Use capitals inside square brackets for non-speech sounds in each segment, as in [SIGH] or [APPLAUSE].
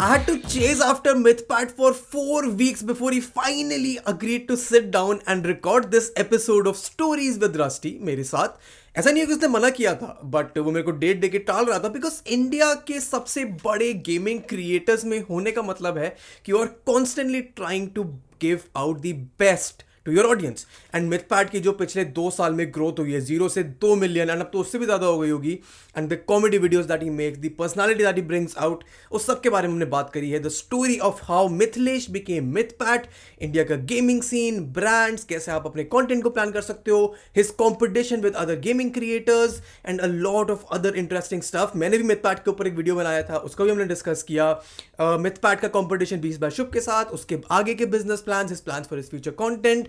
I had to chase after MythPat for four weeks before he finally agreed to sit down and record this episode of Stories with Rusty मेरे साथ ऐसा नहीं है कि उसने मना किया था बट वो मेरे को डेट दे के टाल रहा था बिकॉज़ इंडिया के सबसे बड़े गेमिंग क्रिएटर्स में होने का मतलब है कि you are constantly trying to give out the best to your audience and Mythpat की जो पिछले दो साल में ग्रोथ हुई है ज़ीरो से दो मिलियन एंड अब तो उससे भी ज़्यादा हो गई होगी। And the comedy videos that he makes the personality that he brings out उस सब के बारे में हमने बात करी है। The story of how Mithilesh became Mythpat India का गेमिंग सीन ब्रांड्स कैसे आप अपने कॉन्टेंट को प्लान कर सकते हो his competition with other gaming creators and a lot of other interesting stuff मैंने भी मिथपैट के ऊपर एक वीडियो बनाया था उसका भी हमने डिस्कस किया। मिथपैट uh, का कॉम्पिटिशन बीस बाय शुभ के साथ उसके आगे के business plan his plan for his future content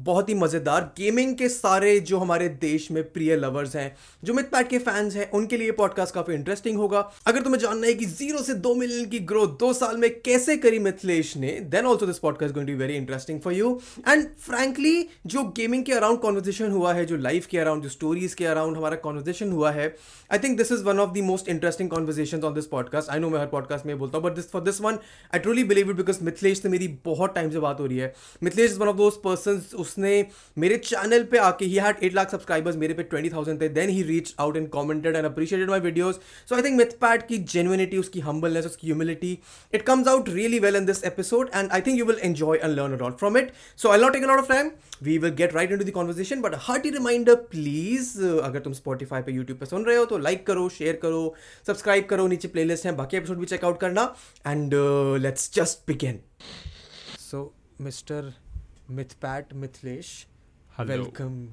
बहुत ही मज़ेदार गेमिंग के सारे जो हमारे देश में प्रिय लवर्स हैं, जो मिथपैट के फैंस हैं, उनके लिए पॉडकास्ट काफ़ी इंटरेस्टिंग होगा। अगर तुम्हें जानना है कि ज़ीरो से दो मिलियन की ग्रोथ दो साल में कैसे करी मिथिलेश ने then also this podcast going to very interesting for you and frankly जो गेमिंग के अराउंड कॉन्वर्जेशन हुआ है, जो लाइफ के अराउंड जो स्टोरीज के अराउंड हमारा कॉन्वर्जेशन हुआ है I think this is one of the most interesting conversation on this podcast I know मैं हर पॉडकास्ट में बोलता हूँ but this for this one I truly believe it because Mithilesh से मेरी बहुत टाइम से बात हो रही है। Mithilesh is one of those person उसने मेरे चैनल पे आके he had eight lakh subscribers मेरे पे ट्वेंटी थाउज़ेंड थे then he reach out and commented and appreciated my videos so I think Mythpat की जेन्यूनिटी उसकी हम्बलनेस उसकी humility it comes out really well in this episode and I think you will enjoy and learn a lot from it so I not take lot of time we will get right in to the conversation but hearty reminder please अगर तुम Spotify पे YouTube पे सुन रहे हो तो like करो share करो subscribe करो, नीचे प्लेलिस्ट है, बाकी एपिसोड भी चेकआउट करना and let's just begin so mister Mythpat Mithilesh welcome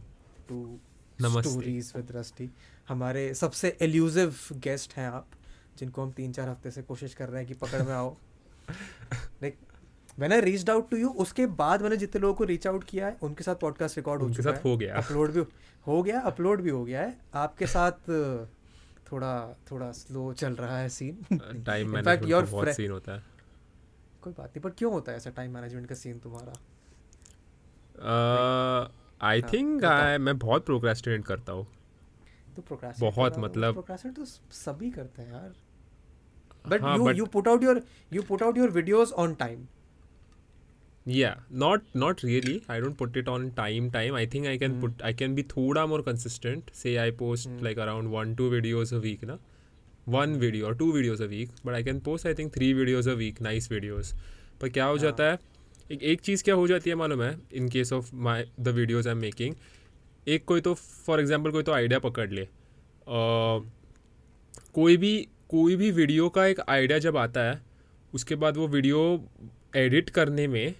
to stories with Rusty. हमारे सबसे एल्यूजिव गेस्ट हैं आप जिनको हम तीन चार हफ़्ते से कोशिश कर रहे हैं कि पकड़ में आओ। [LAUGHS] लाइक मैंने रीच आउट टू यू उसके बाद मैंने जितने लोगों को रीच आउट किया है उनके साथ पॉडकास्ट रिकॉर्ड हो चुका है। हो गया। अपलोड भी हो गया अपलोड भी हो गया है। आपके साथ थोड़ा थोड़ा स्लो चल रहा है सीन टाइम मैनेजमेंट योर बहुत सीन होता है। कोई बात नहीं पर क्यों होता है ऐसा टाइम मैनेजमेंट का सीन तुम्हारा? आई थिंक आई मैं बहुत प्रोक्रेस्टिनेट करता हूँ। तो बहुत मतलब तो सभी करते हैं यार। But you you put out your you put out your videos on time या not not really I don't put it on time time I think I can put I can be थोड़ा more consistent से I post like around one two videos a week ना one video और two videos a week but I can post I think three videos a week nice videos पर क्या हो। जाता है एक एक चीज़ क्या हो जाती है मालूम है? In case of my the videos I am making एक कोई तो फॉर एग्ज़ाम्पल कोई तो आइडिया पकड़ ले। uh, कोई भी कोई भी वीडियो का एक आइडिया जब आता है उसके बाद वो वीडियो एडिट करने में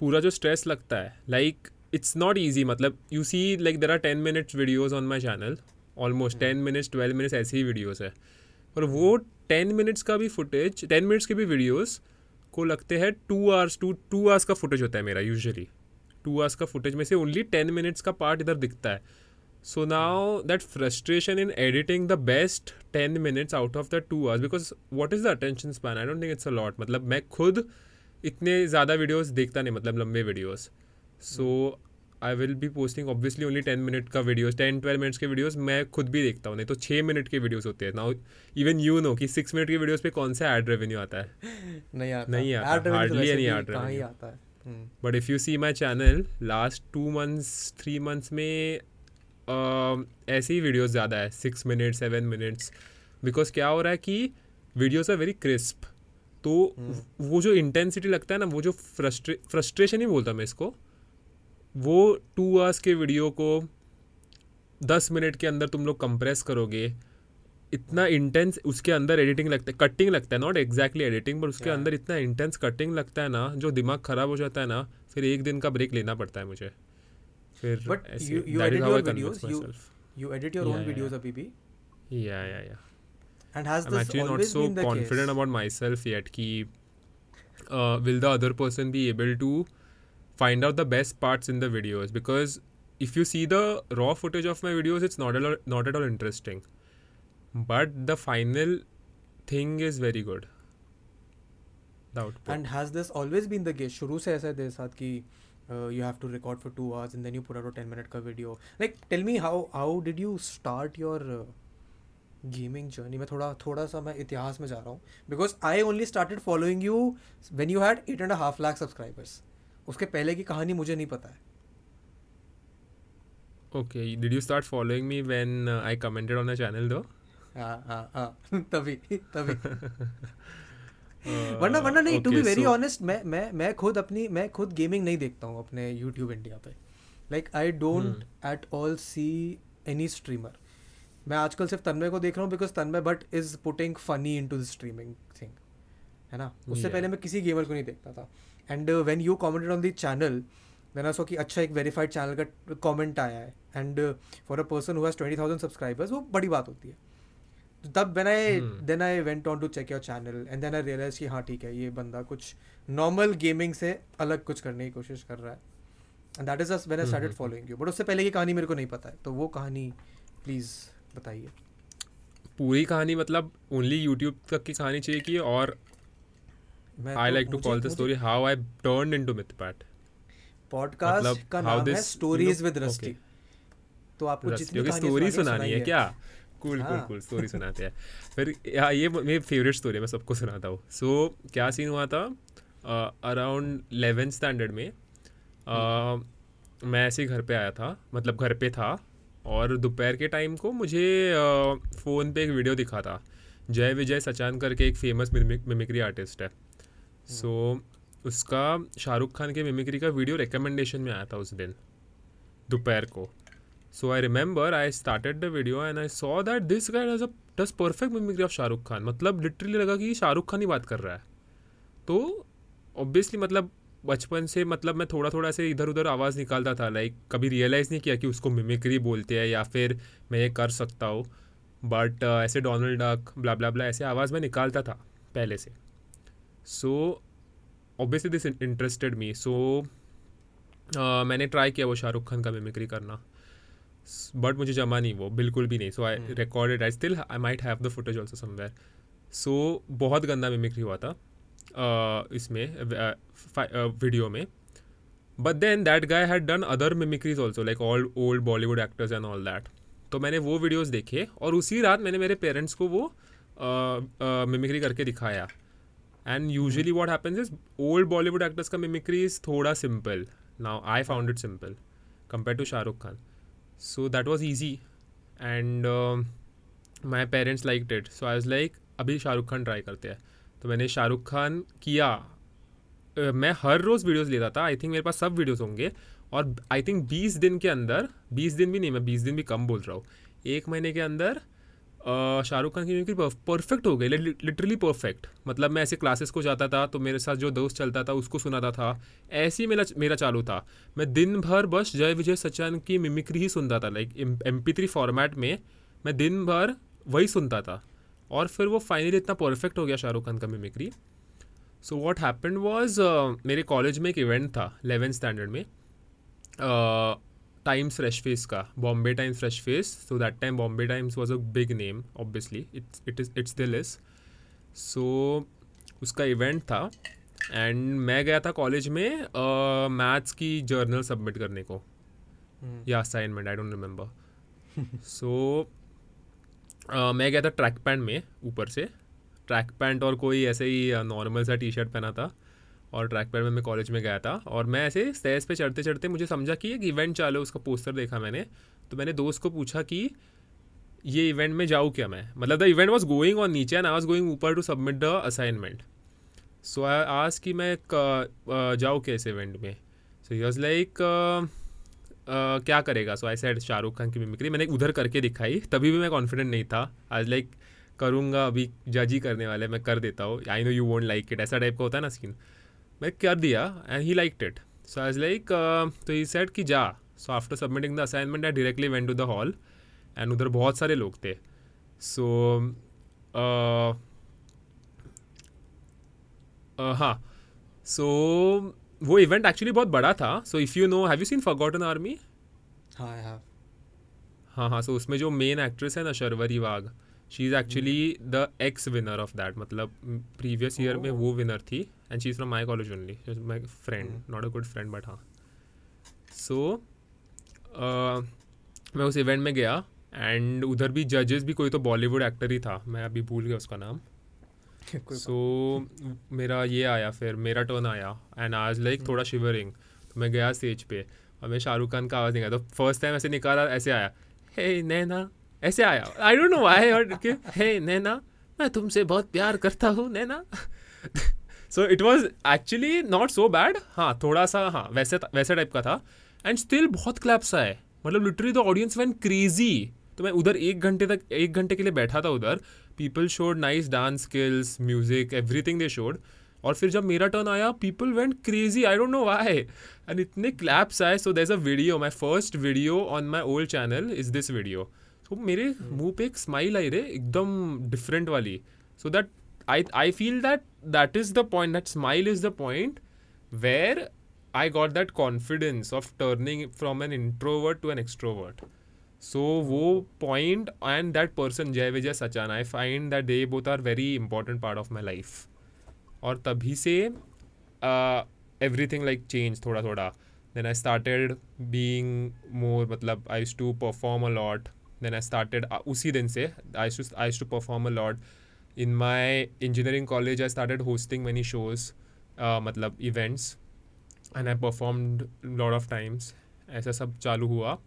पूरा जो स्ट्रेस लगता है लाइक इट्स नॉट ईजी मतलब you see like there are ten minutes videos on my channel almost ten minutes twelve minutes ऐसी ही वीडियोज़ है। और वो टेन मिनट्स का भी फुटेज टेन मिनट्स के भी वीडियोज़ को लगते हैं two hours two two hours का फुटेज होता है मेरा यूजली टू आवर्स का फुटेज में से ओनली टेन मिनट्स का पार्ट इधर दिखता है. So now that frustration in editing the best ten minutes out of the two hours because what is the attention span I don't think it's a lot मतलब मैं खुद इतने ज़्यादा videos देखता नहीं मतलब लंबे videos so I will be posting obviously only ten minute का वीडियोस टेन ट्वेल्व मिनट्स के वीडियोस मैं खुद भी देखता हूँ नहीं तो छः मिनट के वीडियोस होते हैं। नाउ इवन यू नो कि सिक्स मिनट के वीडियोस पे कौन सा एड रेवेन्यू आता है? [LAUGHS] नहीं आता। नहीं आता हार्डली नहीं एड रेवेन्यू आता है। But if you see my channel last two months three months में uh, ऐसे ही वीडियोज़ ज़्यादा है six minute seven minutes because क्या हो रहा है कि वीडियोज़ आर वेरी क्रिस्प तो हम्म। वो जो इंटेंसिटी लगता है ना वो जो फ्रस्ट्रे फ्रस्ट्रेशन ही बोलता मैं इसको वो टू आवर्स के वीडियो को दस मिनट के अंदर तुम लोग कंप्रेस करोगे इतना इंटेंस उसके अंदर एडिटिंग लगता है कटिंग लगता है नॉट एग्जैक्टली एडिटिंग बट उसके yeah. अंदर इतना इंटेंस कटिंग लगता है ना जो दिमाग खराब हो जाता है ना फिर एक दिन का ब्रेक लेना पड़ता है मुझे फिर but you edit your videos you you edit your own videos अभी भी या या या And has I'm this actually not always so been the confident case? about myself yet. Ki, uh, will the other person be able to find out the best parts in the videos? Because if you see the raw footage of my videos, it's not at all, not at all interesting. But the final thing is very good. The output. And has this always been the case? शुरू से ऐसा है तेरे साथ कि uh, you have to record for two hours and then you put out a 10 minute का video. Like, tell me how how did you start your uh, gaming journey में थोड़ा थोड़ा सा मैं इतिहास में जा रहा हूँ because I only started following you when you had eight and half lakh subscribers उसके पहले की कहानी मुझे नहीं पता है। Okay, did you start following me when uh, I commented on the channel though? हाँ हाँ हाँ [LAUGHS] तभी तभी। [LAUGHS] [LAUGHS] Uh, वरना वरना नहीं टू बी वेरी ऑनेस्ट मैं मैं मैं खुद अपनी मैं खुद गेमिंग नहीं देखता हूँ अपने यूट्यूब इंडिया पे। Like I don't at all see any streamer मैं आजकल सिर्फ़ तन्मय को देख रहा हूँ because Tanmay but is putting funny into the streaming thing है ना? उससे Yeah. पहले मैं किसी गेमर को नहीं देखता था। And when you commented on the channel then I saw कि अच्छा एक वेरीफाइड चैनल का कमेंट आया है। And for a person who has twenty thousand subscribers वो बड़ी बात होती है। तो तब when I. Then I went on to check your channel and then I realise कि हाँ ठीक है ये बंदा कुछ नॉर्मल गेमिंग से अलग कुछ करने की कोशिश कर रहा है। And that is when I started hmm, following you but उससे पहले की कहानी मेरे को नहीं पता है। तो वो कहानी प्लीज़ बताइए। पूरी कहानी मतलब ओनली यूट्यूब तक की कहानी चाहिए कि और मैं I like to call the story how I turn into Mythpat podcast मतलब का नाम है स्टोरीज विद रस्टी तो आपको जितनी स्टोरी सुनानी है क्या? Cool cool. कूल स्टोरी सुनाते हैं। फिर हाँ ये मेरी फेवरेट स्टोरी है मैं सबको सुनाता हूँ। सो क्या सीन हुआ था? अराउंड इलेवेंथ स्टैंडर्ड में अ, मैं ऐसे घर पे आया था मतलब घर पे था और दोपहर के टाइम को मुझे फ़ोन पे एक वीडियो दिखा था। जय विजय सचान करके एक फ़ेमस मिमिक्री आर्टिस्ट है। सो so, उसका शाहरुख खान के मिमिक्री का वीडियो रिकमेंडेशन में आया था उस दिन दोपहर को। So I remember I started the video and I saw that this guy does does perfect mimicry of Shahrukh Khan. मतलब लिटरली लगा कि शाहरुख खान ही बात कर रहा है। तो ऑब्वियसली मतलब बचपन से मतलब मैं थोड़ा थोड़ा से इधर उधर आवाज़ निकालता था लाइक कभी रियलाइज़ नहीं किया कि उसको मिमिक्री बोलते हैं या फिर मैं ये कर सकता हूँ। बट uh, ऐसे Donald Duck blah blah blah ऐसे आवाज़ मैं निकालता था पहले से। So obviously this interested me so मैंने ट्राई किया वो शाहरुख खान का मिमिक्री करना। बट मुझे जमा नहीं वो बिल्कुल भी नहीं। So I recorded I still I might have the footage also somewhere so बहुत गंदा मिमिक्री हुआ था uh, इसमें वीडियो में। But then that guy had done other mimicries also like all old Bollywood actors and all that तो मैंने वो videos देखे और उसी रात मैंने मेरे पेरेंट्स को वो मिमिक्री करके दिखाया। And usually what happens is old Bollywood actors का मिमिक्री इज़ थोड़ा simple now I found it simple compare to Shahrukh Khan so that was easy and my parents like it so I was like अभी Shahrukh Khan try करते हैं. तो मैंने शाहरुख खान किया। मैं हर रोज़ videos लेता था. आई थिंक मेरे पास सब वीडियोस होंगे। और आई थिंक 20 दिन के अंदर 20 दिन भी नहीं, मैं 20 दिन भी कम बोल रहा हूँ। एक महीने के अंदर शाहरुख खान की मिमिक्री परफेक्ट हो गई लिटरली परफेक्ट मतलब मैं ऐसे क्लासेस को जाता था तो मेरे साथ जो दोस्त चलता था, उसको सुनाता था। ऐसे ही मेरा मेरा चालू था। मैं दिन भर बस जय विजय सच्चान की मिमिक्री ही सुनता था like M P three format में मैं दिन भर वही सुनता था। और फिर वो फाइनली इतना परफेक्ट हो गया शाहरुख खान का mimicry so what happen was मेरे कॉलेज में एक इवेंट था इलेवेंथ स्टैंडर्ड में। टाइम्स फ्रेश फेस का Bombay Times fresh face so that time Bombay Times was a big name obviously it's it is it's deal is so उसका event था. And मैं गया था कॉलेज में मैथ्स uh, की journal submit करने को. या assignment I don't remember so मैं गया था ट्रैक पैंट में ऊपर से. ट्रैक पैंट और कोई ऐसे ही नॉर्मल सा टी शर्ट पहना था. और ट्रैक पैंट में मैं कॉलेज में गया था और मैं ऐसे स्टेज पे चढ़ते चढ़ते मुझे समझा कि एक इवेंट चालू उसका पोस्टर देखा मैंने। तो मैंने दोस्त को पूछा कि ये इवेंट में जाऊँ क्या मैं? मतलब the event was going on नीचे एंड आई वॉज़ गोइंग ऊपर to submit the assignment so I आज कि मैं जाऊँ क्या इस इवेंट में? सो ही वॉज़ लाइक क्या करेगा? So I said Shahrukh Khan की मिमिक्री मैंने उधर करके दिखाई, तभी भी मैं कॉन्फिडेंट नहीं था। आज लाइक करूँगा, अभी जज ही करने वाले मैं कर देता हूँ। I know you won't like it ऐसा टाइप का होता है ना सीन मैं कर दिया and he like it so I like तो ही सेड कि जा. So after submitting the assignment I directly went to the hall and उधर बहुत सारे लोग थे. सो हाँ. सो वो इवेंट एक्चुअली बहुत बड़ा था. So if you know have you seen Forgotten Army हाँ हाँ हाँ. सो उसमें जो मेन एक्ट्रेस है ना Sharvari Wagh she is actually the ex winner of that मतलब प्रीवियस ईयर में वो विनर थी and she is from my college only my friend not a good friend but हाँ. सो मैं उस इवेंट में गया एंड उधर भी जजेस भी कोई तो बॉलीवुड एक्टर ही था. मैं अभी भूल गया उसका नाम. [LAUGHS] सो मेरा ये आया फिर मेरा टर्न आया एंड आज लाइक थोड़ा शिवरिंग तो मैं गया स्टेज पे और मैं शाहरुख खान का आवाज़ निकाला तो फ़र्स्ट टाइम ऐसे निकाला ऐसे आया हे hey, नैना ऐसे आया। आई डोंट नो व्हाई और हे नैना मैं तुमसे बहुत प्यार करता हूँ Naina so it was actually not so bad हाँ थोड़ा सा हाँ वैसे वैसे टाइप का था. एंड स्टिल बहुत क्लैप्स आए मतलब literally the audience went crazy तो मैं उधर एक घंटे तक, एक घंटे के लिए बैठा था उधर. People showed nice dance skills music everything they showed और फिर जब मेरा टर्न आया people went crazy I don't know why and इतने क्लैप्स आए. So there a video my first video on my old channel is this video तो मेरे मुँह पे एक स्माइल आई रे एकदम डिफरेंट वाली। So that I I feel that that is the point that smile is the point where I got that confidence of turning from an introvert to an extrovert so वो point and that person Jay Vijay Sachan I find that they both are very important part of my life और तभी से every thing like change थोड़ा थोड़ा then I started being more मतलब I to perform a lot then I started उसी दिन से I to I to perform a lot in my engineering college I started hosting many shows मतलब events and I performed lot of times ऐसा सब चालू हुआ.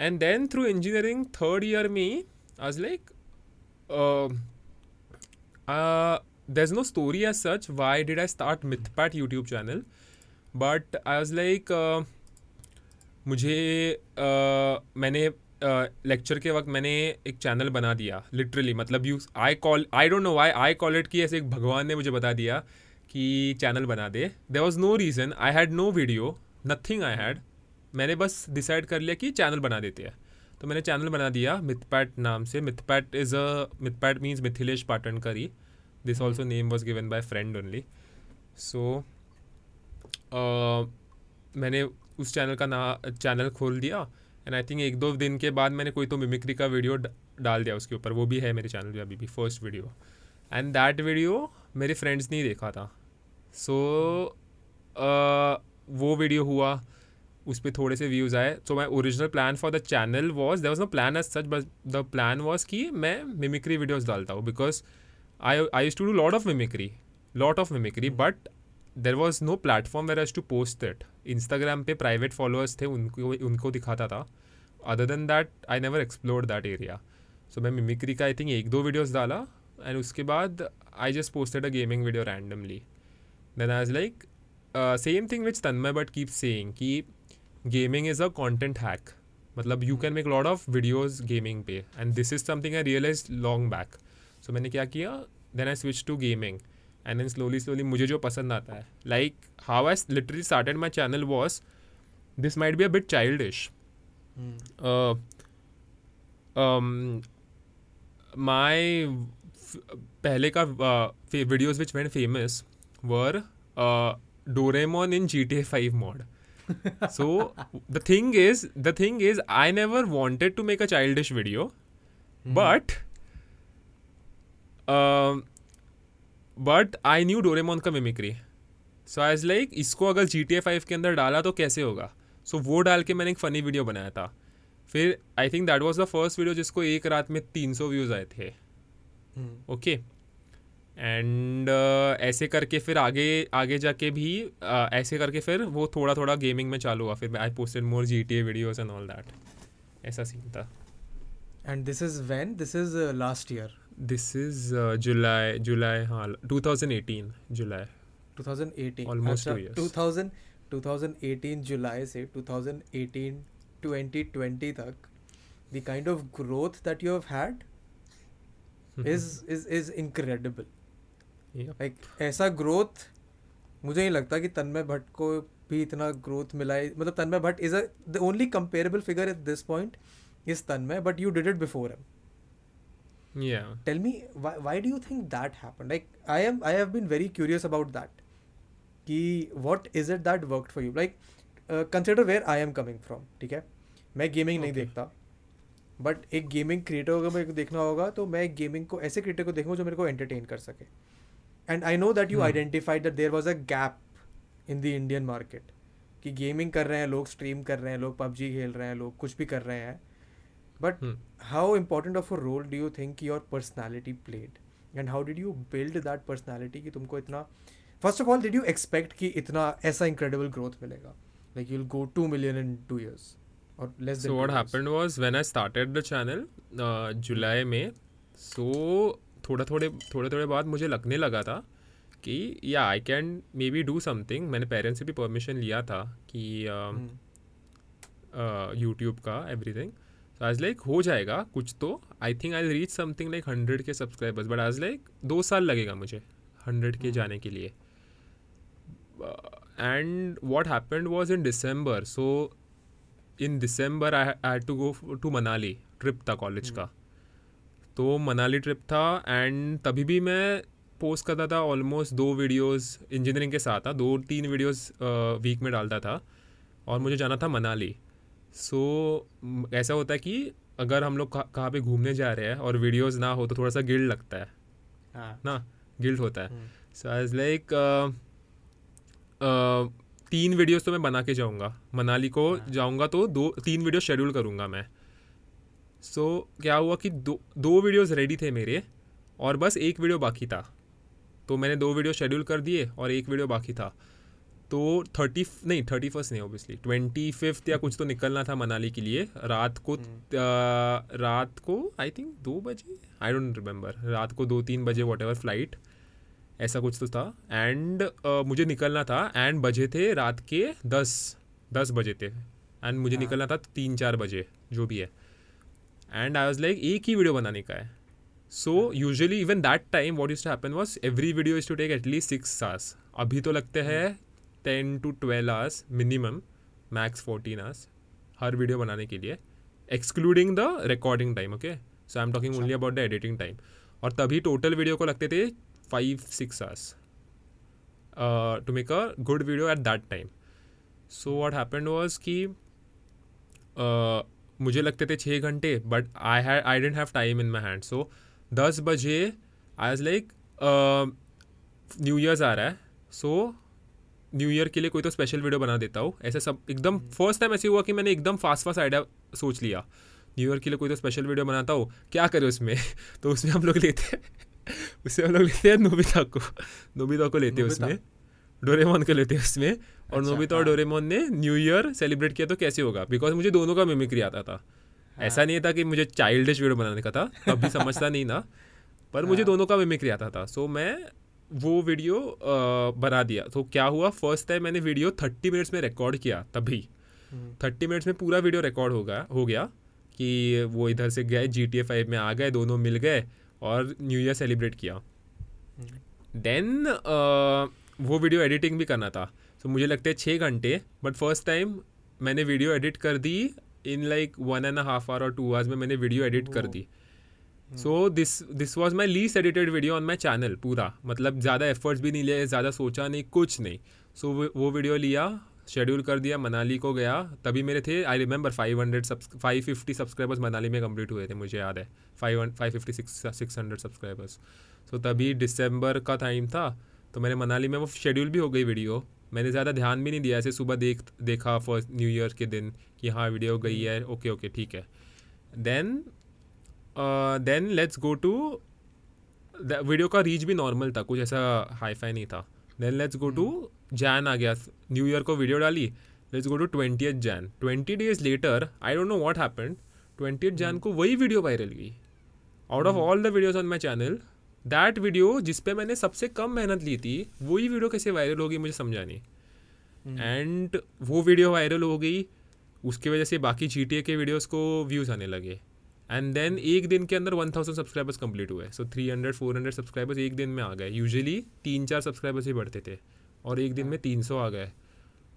And then through engineering third year में I was like there's no story as such. Why did i start mythpat youtube channel? But i was like uh, मुझे uh, मैंने lecture के वक्त मैंने एक चैनल बना दिया लिटरली मतलब you I call I don't know why I call it कि ऐसे एक भगवान ने मुझे बता दिया कि चैनल बना दे। There was no reason I had no video nothing I had मैंने बस डिसाइड कर लिया कि चैनल बना देते हैं। तो मैंने चैनल बना दिया मिथपैट नाम से। Mythpat is a Mythpat means Mithilesh पाटनकरी। Also name was given by friend only. So uh, मैंने उस चैनल का ना चैनल खोल दिया। एंड आई थिंक एक दो दिन के बाद मैंने कोई तो मिमिक्री का वीडियो डाल दिया उसके ऊपर। वो भी है मेरे चैनल पे अभी भी first video and that video मेरे फ्रेंड्स ने ही देखा था। सो so, uh, वो वीडियो हुआ उस पर थोड़े से व्यूज़ आए। So my original plan for the channel was there was no plan as such but the plan was कि मैं मिमिक्री वीडियोज़ डालता हूँ। Because I I use to do lot of of lot of mm. but there was no platform where as to post it Instagram पे private followers थे, उनको उनको दिखाता था. Other than that I never explore that area so मैं mimicry का I think एक दो वीडियोज़ डाला एंड उसके बाद I just posted a gaming video randomly then I is like same thing which Tanmay but keep saying कि gaming is a content hack मतलब you can make lot of videos gaming पे. And this is something I realize long back so मैंने क्या किया? Then I switch to gaming and then slowly slowly मुझे जो पसंद आता है। Like how I literally started my channel was this might be a bit childish my पहले का videos which went famous were Doraemon in G T A five mod so the thing is the thing is i never wanted to make a childish video mm. but but I new Doraemon का mimicry so I is like इसको अगर G T A five के अंदर डाला तो कैसे होगा? सो so, वो डाल के मैंने एक फ़नी वीडियो बनाया था. फिर I think that was the first video जिसको एक रात में तीन सौ व्यूज़ आए थे. Okay hmm. एंड uh, ऐसे करके फिर आगे आगे जाके भी uh, ऐसे करके फिर वो थोड़ा थोड़ा गेमिंग में चालू हुआ. फिर I posted more G T A videos and all that ऐसा सीन था. And this is when this is last year this is July July हाँ two thousand eighteen July two thousand eighteen almost two thousand two thousand eighteen July से two thousand eighteen twenty twenty तक the kind of growth that you have had is is is incredible like ऐसा growth मुझे नहीं लगता कि तन्मय भट्ट को भी इतना ग्रोथ मिला है। मतलब Tanmay Bhatt is a only comparable figure at this point is Tanmay but you did it before him yeah. Tell me why, why do you think that happened? Like i am i have been very curious about that. कि what is it that worked for you? Like uh, consider where i am coming from ठीक है? मैं gaming okay. नहीं देखता but एक gaming creator अगर मेरे को देखना होगा तो मैं गेमिंग को ऐसे क्रिएटर को देखूँ जो मेरे को एंटरटेन कर सके। And I know that you identified that there was a gap in the Indian market कि गेमिंग कर रहे हैं लोग स्ट्रीम कर रहे हैं लोग पबजी खेल रहे हैं लोग कुछ भी कर रहे हैं। But how important of a role do you think your personality played and how did you build that personality कि तुमको इतना first of all did you expect कि इतना ऐसा इंक्रेडिबल ग्रोथ मिलेगा? Like you go two million in two years और less so what happened was I started the channel July में सो थोड़ा थोड़े थोड़े थोड़े बाद मुझे लगने लगा था कि या I can maybe do something मैंने पेरेंट्स से भी परमिशन लिया था कि यूट्यूब uh, hmm. uh, का एवरीथिंग सो आज लाइक हो जाएगा कुछ तो. I think I reach something like hundred K subscribers but आज लाइक दो साल लगेगा मुझे हंड्रेड के Hmm. जाने के लिए. And what happened was in December so in December I had to go to Manali trip था कॉलेज का. तो मनाली ट्रिप था एंड तभी भी मैं पोस्ट करता था ऑलमोस्ट दो वीडियोस इंजीनियरिंग के साथ था दो तीन वीडियोस वीक में डालता था. और मुझे जाना था मनाली सो so, ऐसा होता है कि अगर हम लोग कहाँ कहाँ पे घूमने जा रहे हैं और वीडियोस ना हो तो थोड़ा सा गिल्ड लगता है। हाँ. ना? गिल्ड होता है. सो एज लाइक तीन वीडियोस तो मैं बना के जाऊँगा। मनाली को हाँ। जाऊँगा तो दो तीन वीडियो शेड्यूल करूँगा मैं। सो so, क्या हुआ कि दो दो वीडियोस रेडी थे मेरे और बस एक वीडियो बाकी था। तो मैंने दो वीडियो शेड्यूल कर दिए और एक वीडियो बाकी था। तो थर्टी नहीं थर्टी फ़र्स्ट नहीं ऑब्वियसली ट्वेंटी फिफ्थ या कुछ तो निकलना था मनाली के लिए. रात को हम्म। रात को आई थिंक दो बजे? आई डोंट रिमेंबर रात को दो तीन बजे वॉट एवर फ़्लाइट ऐसा कुछ तो था. एंड मुझे निकलना था एंड बजे थे रात के दस दस बजे थे. एंड मुझे हाँ। निकलना था तीन चार बजे जो भी है. एंड आई वॉज़ लाइक एक ही वीडियो बनाने का है. So usually even that time what is to happen was every video is to take at least six hours अभी तो लगते हैं ten to twelve hours minimum max fourteen hours her video बनाने के लिए excluding the recording time okay so I am talking only about the editing time और तभी total video को लगते थे five six hours to make a good video at that time so what happened was कि uh, मुझे लगते थे छः घंटे but I had I didn't have time in my hand so दस बजे I was like new years आ रहा है. सो न्यू ईयर के लिए कोई तो स्पेशल वीडियो बना देता हूँ। ऐसे सब एकदम फ़र्स्ट टाइम ऐसे हुआ कि मैंने एकदम फास्ट फास्ट आइडिया सोच लिया। न्यू ईयर के लिए कोई तो स्पेशल वीडियो बनाता हो। क्या करें उसमें [LAUGHS] तो उसमें हम लोग लेते हैं [LAUGHS] उसमें हम लोग लेते हैं नोबिता को नोबिता को लेते हैं उसमें डोरेमोन को लेते हैं उसमें। और अच्छा, नोबिता और हाँ। डोरेमोन ने न्यू ईयर सेलिब्रेट किया तो कैसे होगा? बिकॉज़ मुझे दोनों का मिमिक्री आता था। हाँ। ऐसा नहीं था कि मुझे चाइल्डिश वीडियो बनाने का था तब भी समझता नहीं ना पर मुझे हाँ। दोनों का मिमिक्री आता था। सो मैं वो वीडियो बना दिया तो क्या हुआ फ़र्स्ट टाइम मैंने वीडियो थर्टी मिनट्स में रिकॉर्ड किया तभी हम्म. थर्टी मिनट्स में पूरा वीडियो रिकॉर्ड हो गया हो गया कि वो इधर से गए जी टी ए फाइव में आ गए दोनों मिल गए और न्यू ईयर सेलिब्रेट किया हम्म. देन वो वीडियो एडिटिंग भी करना था सो मुझे लगते हैं छः घंटे बट फ़र्स्ट टाइम मैंने वीडियो एडिट कर दी in like one and half hour और टू आवर्स में मैंने वीडियो एडिट कर ओह. दी so this this was my least edited video on my channel पूरा। मतलब ज़्यादा एफर्ट्स भी नहीं लिए ज़्यादा सोचा नहीं कुछ नहीं। सो so, वो वीडियो लिया शेड्यूल कर दिया मनाली को गया। तभी मेरे थे I remember five hundred five fifty subscribers Manali में कंप्लीट हुए थे मुझे याद है। Five five fifty six six hundred subscribers so तभी दिसंबर का टाइम था तो मैंने मनाली में वो शेड्यूल भी हो गई वीडियो मैंने ज़्यादा ध्यान भी नहीं दिया ऐसे सुबह देख देखा फ़र्स्ट न्यू ईयर के दिन कि हाँ वीडियो गई है ओके ओके ठीक है। Then then let's go to video का रीच भी नॉर्मल था कुछ ऐसा हाई फाई नहीं था. Then let's go to Jan आ गया न्यू ईयर को वीडियो डाली. Let's go to twenty Jan twenty days later I don't know what happen twenty Jan को वही वीडियो वायरल गई out of all the videos on my channel that video जिस पे मैंने सबसे कम मेहनत ली थी वही वीडियो कैसे वायरल होगी मुझे समझा नहीं. एंड वो वीडियो वायरल हो गई उसकी वजह से बाकी जी टी ए के वीडियोज़ को व्यूज़ आने लगे. एंड देन एक दिन के अंदर वन थाउज़ेंड सब्सक्राइबर्स कंप्लीट हुए। So three hundred four hundred subscribers एक दिन में आ गए। यूजुअली तीन चार सब्सक्राइबर्स ही बढ़ते थे। और एक दिन में तीन सौ आ गए।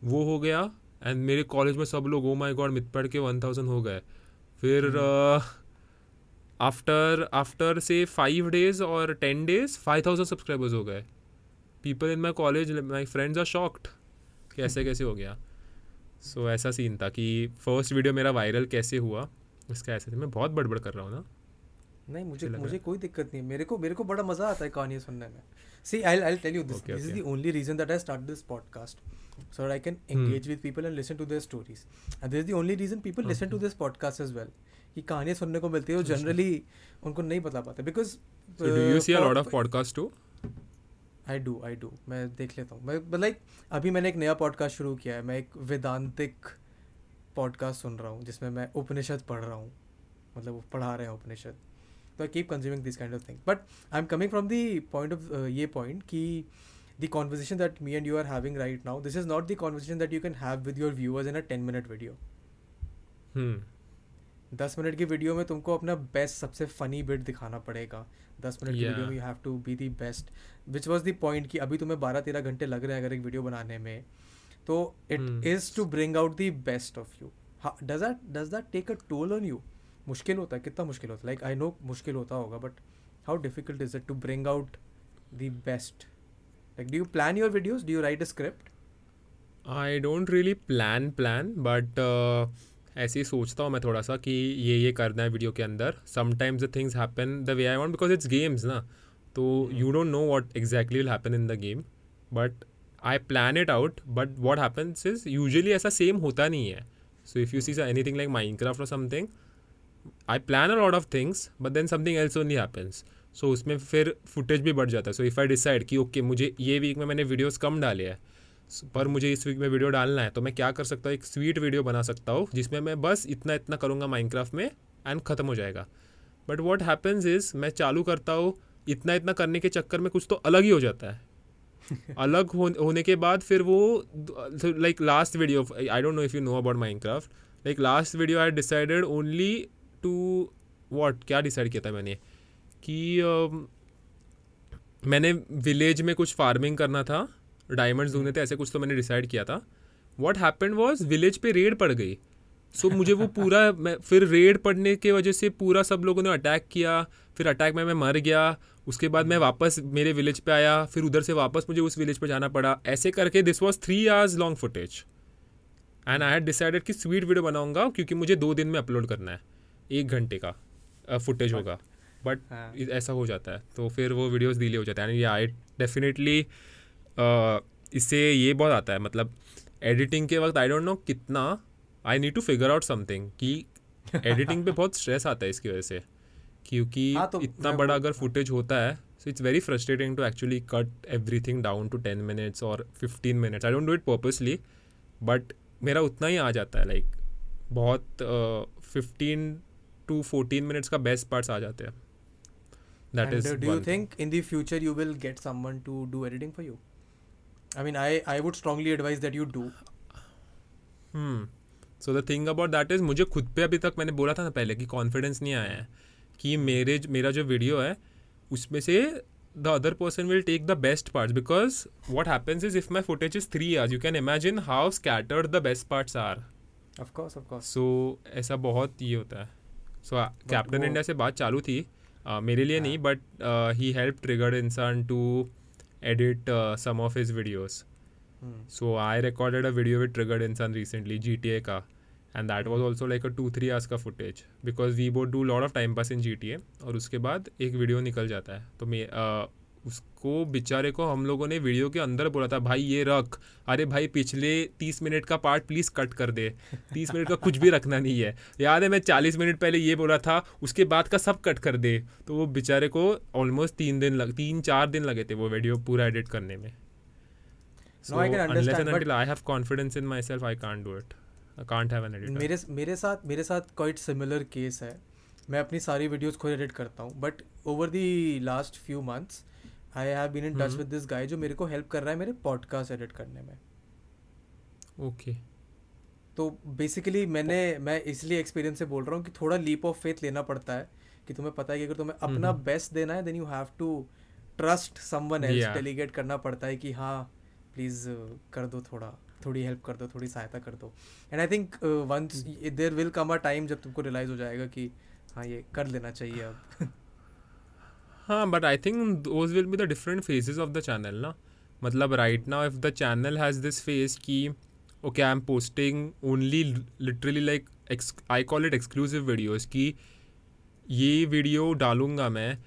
वो हो गया। एंड मेरे कॉलेज में सब लोग ओ माई गॉड मित पढ़ के वन थाउज़ेंड हो गए। फिर आफ्टर आफ्टर से फाइव डेज़ और ten days five thousand subscribers हो गए। People in my college my friends are shocked कैसे कैसे हो गया। सो so, ऐसा सीन था कि फ़र्स्ट वीडियो मेरा वायरल कैसे हुआ। इसका ऐसे मैं बहुत बड़बड़ कर रहा हूँ ना। नहीं मुझे मुझे कोई दिक्कत नहीं है। मेरे को मेरे को बड़ा मज़ा आता है कहानी सुनने में। See I I tell you this this is the only reason that I start this podcast so that I can Hmm. engage with people and listen to their stories. And this is the only reason people listen to Okay. this podcast as कहानियाँ सुनने को मिलती है वो generally उनको नहीं बता पाते। Because do you see a lot of podcasts I do I do मैं देख लेता हूँ। मैं लाइक अभी मैंने एक नया पॉडकास्ट शुरू किया है। मैं एक वेदांतिक पॉडकास्ट सुन रहा हूँ जिसमें मैं उपनिषद पढ़ रहा हूँ। मतलब वो पढ़ा रहे हैं उपनिषद। तो I keep consuming this kind of thing but I am coming from the point of ये पॉइंट कि the conversation that me and you are having right now this is not the conversation that you can have with your viewers in a 10 minute video. Hmm. दस minute की video में तुमको अपना best सबसे funny bit दिखाना पड़ेगा। दस minute की वीडियो में you have to be the best which was the point कि अभी तुम्हें बारह तेरह घंटे लग रहे हैं अगर एक वीडियो बनाने में। तो it. Is to bring out the best of you does that does that take a toll on you मुश्किल होता है कितना मुश्किल होता है? लाइक आई नो मुश्किल होता होगा but how difficult is it to bring out the best like do you plan your videos do you write a script I don't really plan plan but ऐसे ही सोचता हूँ मैं थोड़ा सा कि ये ये करना है वीडियो के अंदर। Sometimes the things happen the way I want because it's games ना। तो you don't know what exactly will happen in the game but I plan it out but what happens is usually ऐसा same होता नहीं है. So if you see any thing like Minecraft और something I plan a lot of things but then something else only happens so उसमें फिर footage भी बढ़ जाता है. सो इफ़ आई डिसाइड कि ओके मुझे ये वीक में मैंने वीडियोस कम डाले हैं, पर मुझे इस वीक में वीडियो डालना है तो मैं क्या कर सकता हूँ? एक स्वीट वीडियो बना सकता हूँ, जिसमें मैं बस इतना इतना करूँगा माइनक्राफ्ट में एंड ख़त्म हो जाएगा. बट वॉट हैपन्स इज़ मैं चालू करता हूँ, इतना इतना करने के चक्कर में कुछ तो अलग ही हो जाता है. [LAUGHS] अलग हो, होने के बाद फिर वो like last video I don't know if you know about Minecraft like last video I decided only to what क्या डिसाइड किया था मैंने? कि um, मैंने विलेज में कुछ फ़ार्मिंग करना था डायमंड्स ढूँढने थे ऐसे कुछ तो मैंने डिसाइड किया था। वॉट हैपन वॉज़ विलेज पे रेड पड़ गई। सो so, मुझे वो पूरा मैं फिर रेड पड़ने के वजह से पूरा सब लोगों ने अटैक किया फिर अटैक में मैं मर गया उसके बाद मैं वापस मेरे विलेज पे आया फिर उधर से वापस मुझे उस विलेज पे जाना पड़ा। ऐसे करके this was three hours long footage and I had decided कि स्वीट वीडियो बनाऊँगा क्योंकि मुझे दो दिन में अपलोड करना है। एक घंटे का फुटेज होगा। बट हाँ। ऐसा हो जाता है। तो फिर वो वीडियोस डिले हो जाते हैं। या आई डेफिनेटली इससे ये बहुत आता है। मतलब एडिटिंग के वक्त आई डोंट नो कितना I need to figure out something कि [LAUGHS] एडिटिंग पे बहुत स्ट्रेस आता है इसकी वजह से। क्योंकि हाँ, तो इतना बड़ा अगर फुटेज होता है so it's very frustrating to actually cut everything down to ten minutes और fifteen minutes I don't do it purposely but मेरा उतना ही आ जाता है लाइक like, बहुत फिफ्टीन टू फोर्टीन मिनट्स का बेस्ट पार्ट्स आ जाते हैं। That is do you think in the future you will get someone to do editing for you? I mean i i would strongly advise that you do. So the thing about that is मुझे खुद पे अभी तक मैंने बोला था ना पहले कि कॉन्फिडेंस नहीं आया है। कि मेरे मेरा जो वीडियो है उसमें से the other person will take the best parts because what happens is if my footage is three years you can imagine how scattered the best parts are of course of course. So ऐसा बहुत ये होता है। So Captain India से बात चालू थी uh, मेरे लिए नहीं but he help Triggered Insaan to edit some of his videos Hmm. So I recorded with Triggered Insaan recently G T A का, and that was also like a two three hours का footage because we because do both of time pass in G T A और उसके बाद एक video निकल जाता है। तो मैं उसको बेचारे को हम लोगों ने वीडियो के अंदर बोला था भाई ये रख। अरे भाई पिछले तीस मिनट का पार्ट प्लीज़ कट कर दे। तीस मिनट का कुछ भी रखना नहीं है। याद है मैं चालीस मिनट पहले ये बोला था उसके बाद का सब कट कर दे। तो वो बेचारे को ऑलमोस्ट तीन दिन लग तीन चार दिन लगे थे वो वीडियो पूरा एडिट करने में। No, I can unless understand, and until I have confidence in myself, I can't do it. I can't have an editor. मेरे मेरे साथ मेरे साथ क्वाइट सिमिलर केस है मैं अपनी सारी वीडियोस खुद एडिट करता हूँ but over the last few months I have been in touch hmm. With this guy जो मेरे को हेल्प कर रहा है मेरे पॉडकास्ट एडिट करने में okay. तो बेसिकली मैंने मैं इसलिए एक्सपीरियंस से बोल रहा हूँ कि थोड़ा लीप ऑफ़ फेथ लेना पड़ता है कि तुम्हें पता है कि अगर तुम्हें अपना हम्म। बेस्ट देना है then you have to trust someone else delegate करना पड़ता है कि हाँ प्लीज़ कर दो थोड़ा थोड़ी हेल्प कर दो थोड़ी सहायता कर दो। And I think once there will come a time जब तुमको रियलाइज़ हो जाएगा कि हाँ ये कर लेना चाहिए अब। [LAUGHS] हाँ but I think those will be the different phases of the channel ना? मतलब right now if the channel has this phase कि okay I am posting only literally like I call it exclusive videos कि ये video डालूँगा मैं